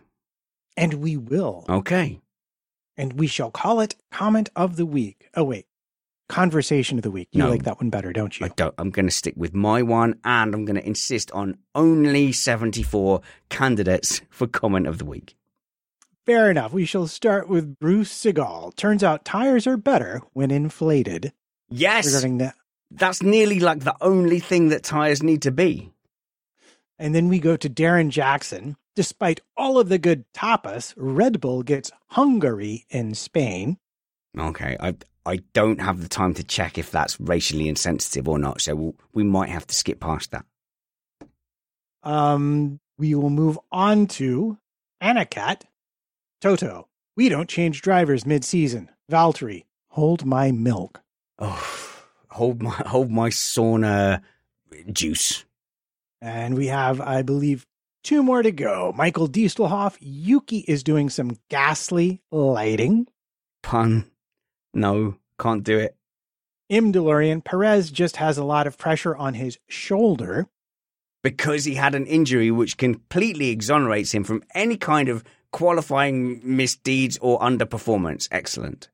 And we will.
Okay.
And we shall call it Comment of the Week. Oh, wait. Conversation of the Week. You
No.
like that one better, don't you?
I don't. I'm going to stick with my one, and I'm going to insist on only 74 candidates for comment of the week.
Fair enough. We shall start with Bruce Seagal. Turns out tires are better when inflated.
Yes,
Regarding that.
that's nearly like the only thing that tires need to be.
And then we go to Darren Jackson. Despite all of the good tapas, Red Bull gets Hungary in Spain.
Okay, I I don't have the time to check if that's racially insensitive or not, so we'll, we might have to skip past that.
Um, we will move on to Anacat. Toto. We don't change drivers mid-season. Valtteri. Hold my milk.
Oh, hold my hold my sauna juice.
And we have, I believe, two more to go. Michael Diestelhoff. Yuki is doing some ghastly lighting.
Pun. No, can't do it.
Im DeLorean. Perez just has a lot of pressure on his shoulder.
because he had an injury which completely exonerates him from any kind of qualifying misdeeds or underperformance. Excellent.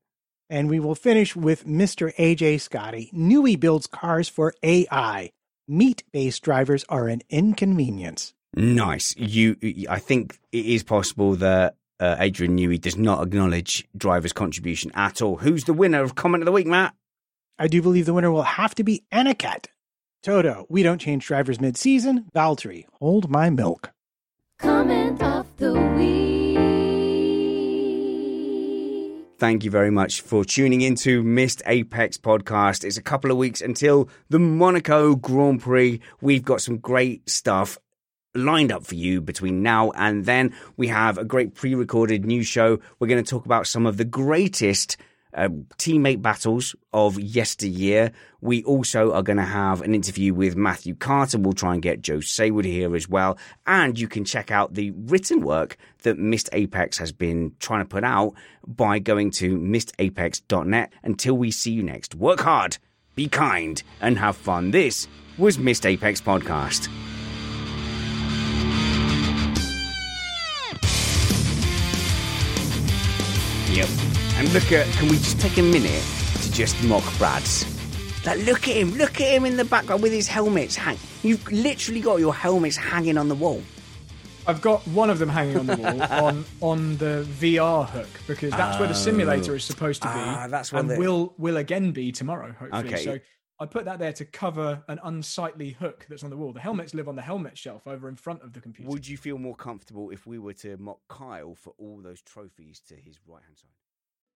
And we will finish with Mr. AJ Scotty. Newey builds cars for AI. Meat based drivers are an inconvenience.
Nice. You, I think it is possible that uh, Adrian Newey does not acknowledge driver's contribution at all. Who's the winner of comment of the week, Matt?
I do believe the winner will have to be Anacat. Toto, we don't change drivers mid season. Valtteri, hold my milk.
Comment of the week.
Thank you very much for tuning into Missed Apex podcast. It's a couple of weeks until the Monaco Grand Prix. We've got some great stuff lined up for you between now and then. We have a great pre recorded new show. We're going to talk about some of the greatest. Uh, teammate battles of yesteryear. We also are going to have an interview with Matthew Carter. We'll try and get Joe Saward here as well. And you can check out the written work that Missed Apex has been trying to put out by going to missedapex.net. Until we see you next, work hard, be kind, and have fun. This was Missed Apex Podcast. Yep. And look at, can we just take a minute to just mock Brad's? Like, look at him, look at him in the background with his helmets hang. You've literally got your helmets hanging on the wall.
I've got one of them hanging on the wall on on the VR hook because that's where the simulator is supposed to be.
Ah, that's
and
the-
will will again be tomorrow, hopefully.
Okay.
So I put that there to cover an unsightly hook that's on the wall. The helmets live on the helmet shelf over in front of the computer.
Would you feel more comfortable if we were to mock Kyle for all those trophies to his right hand side?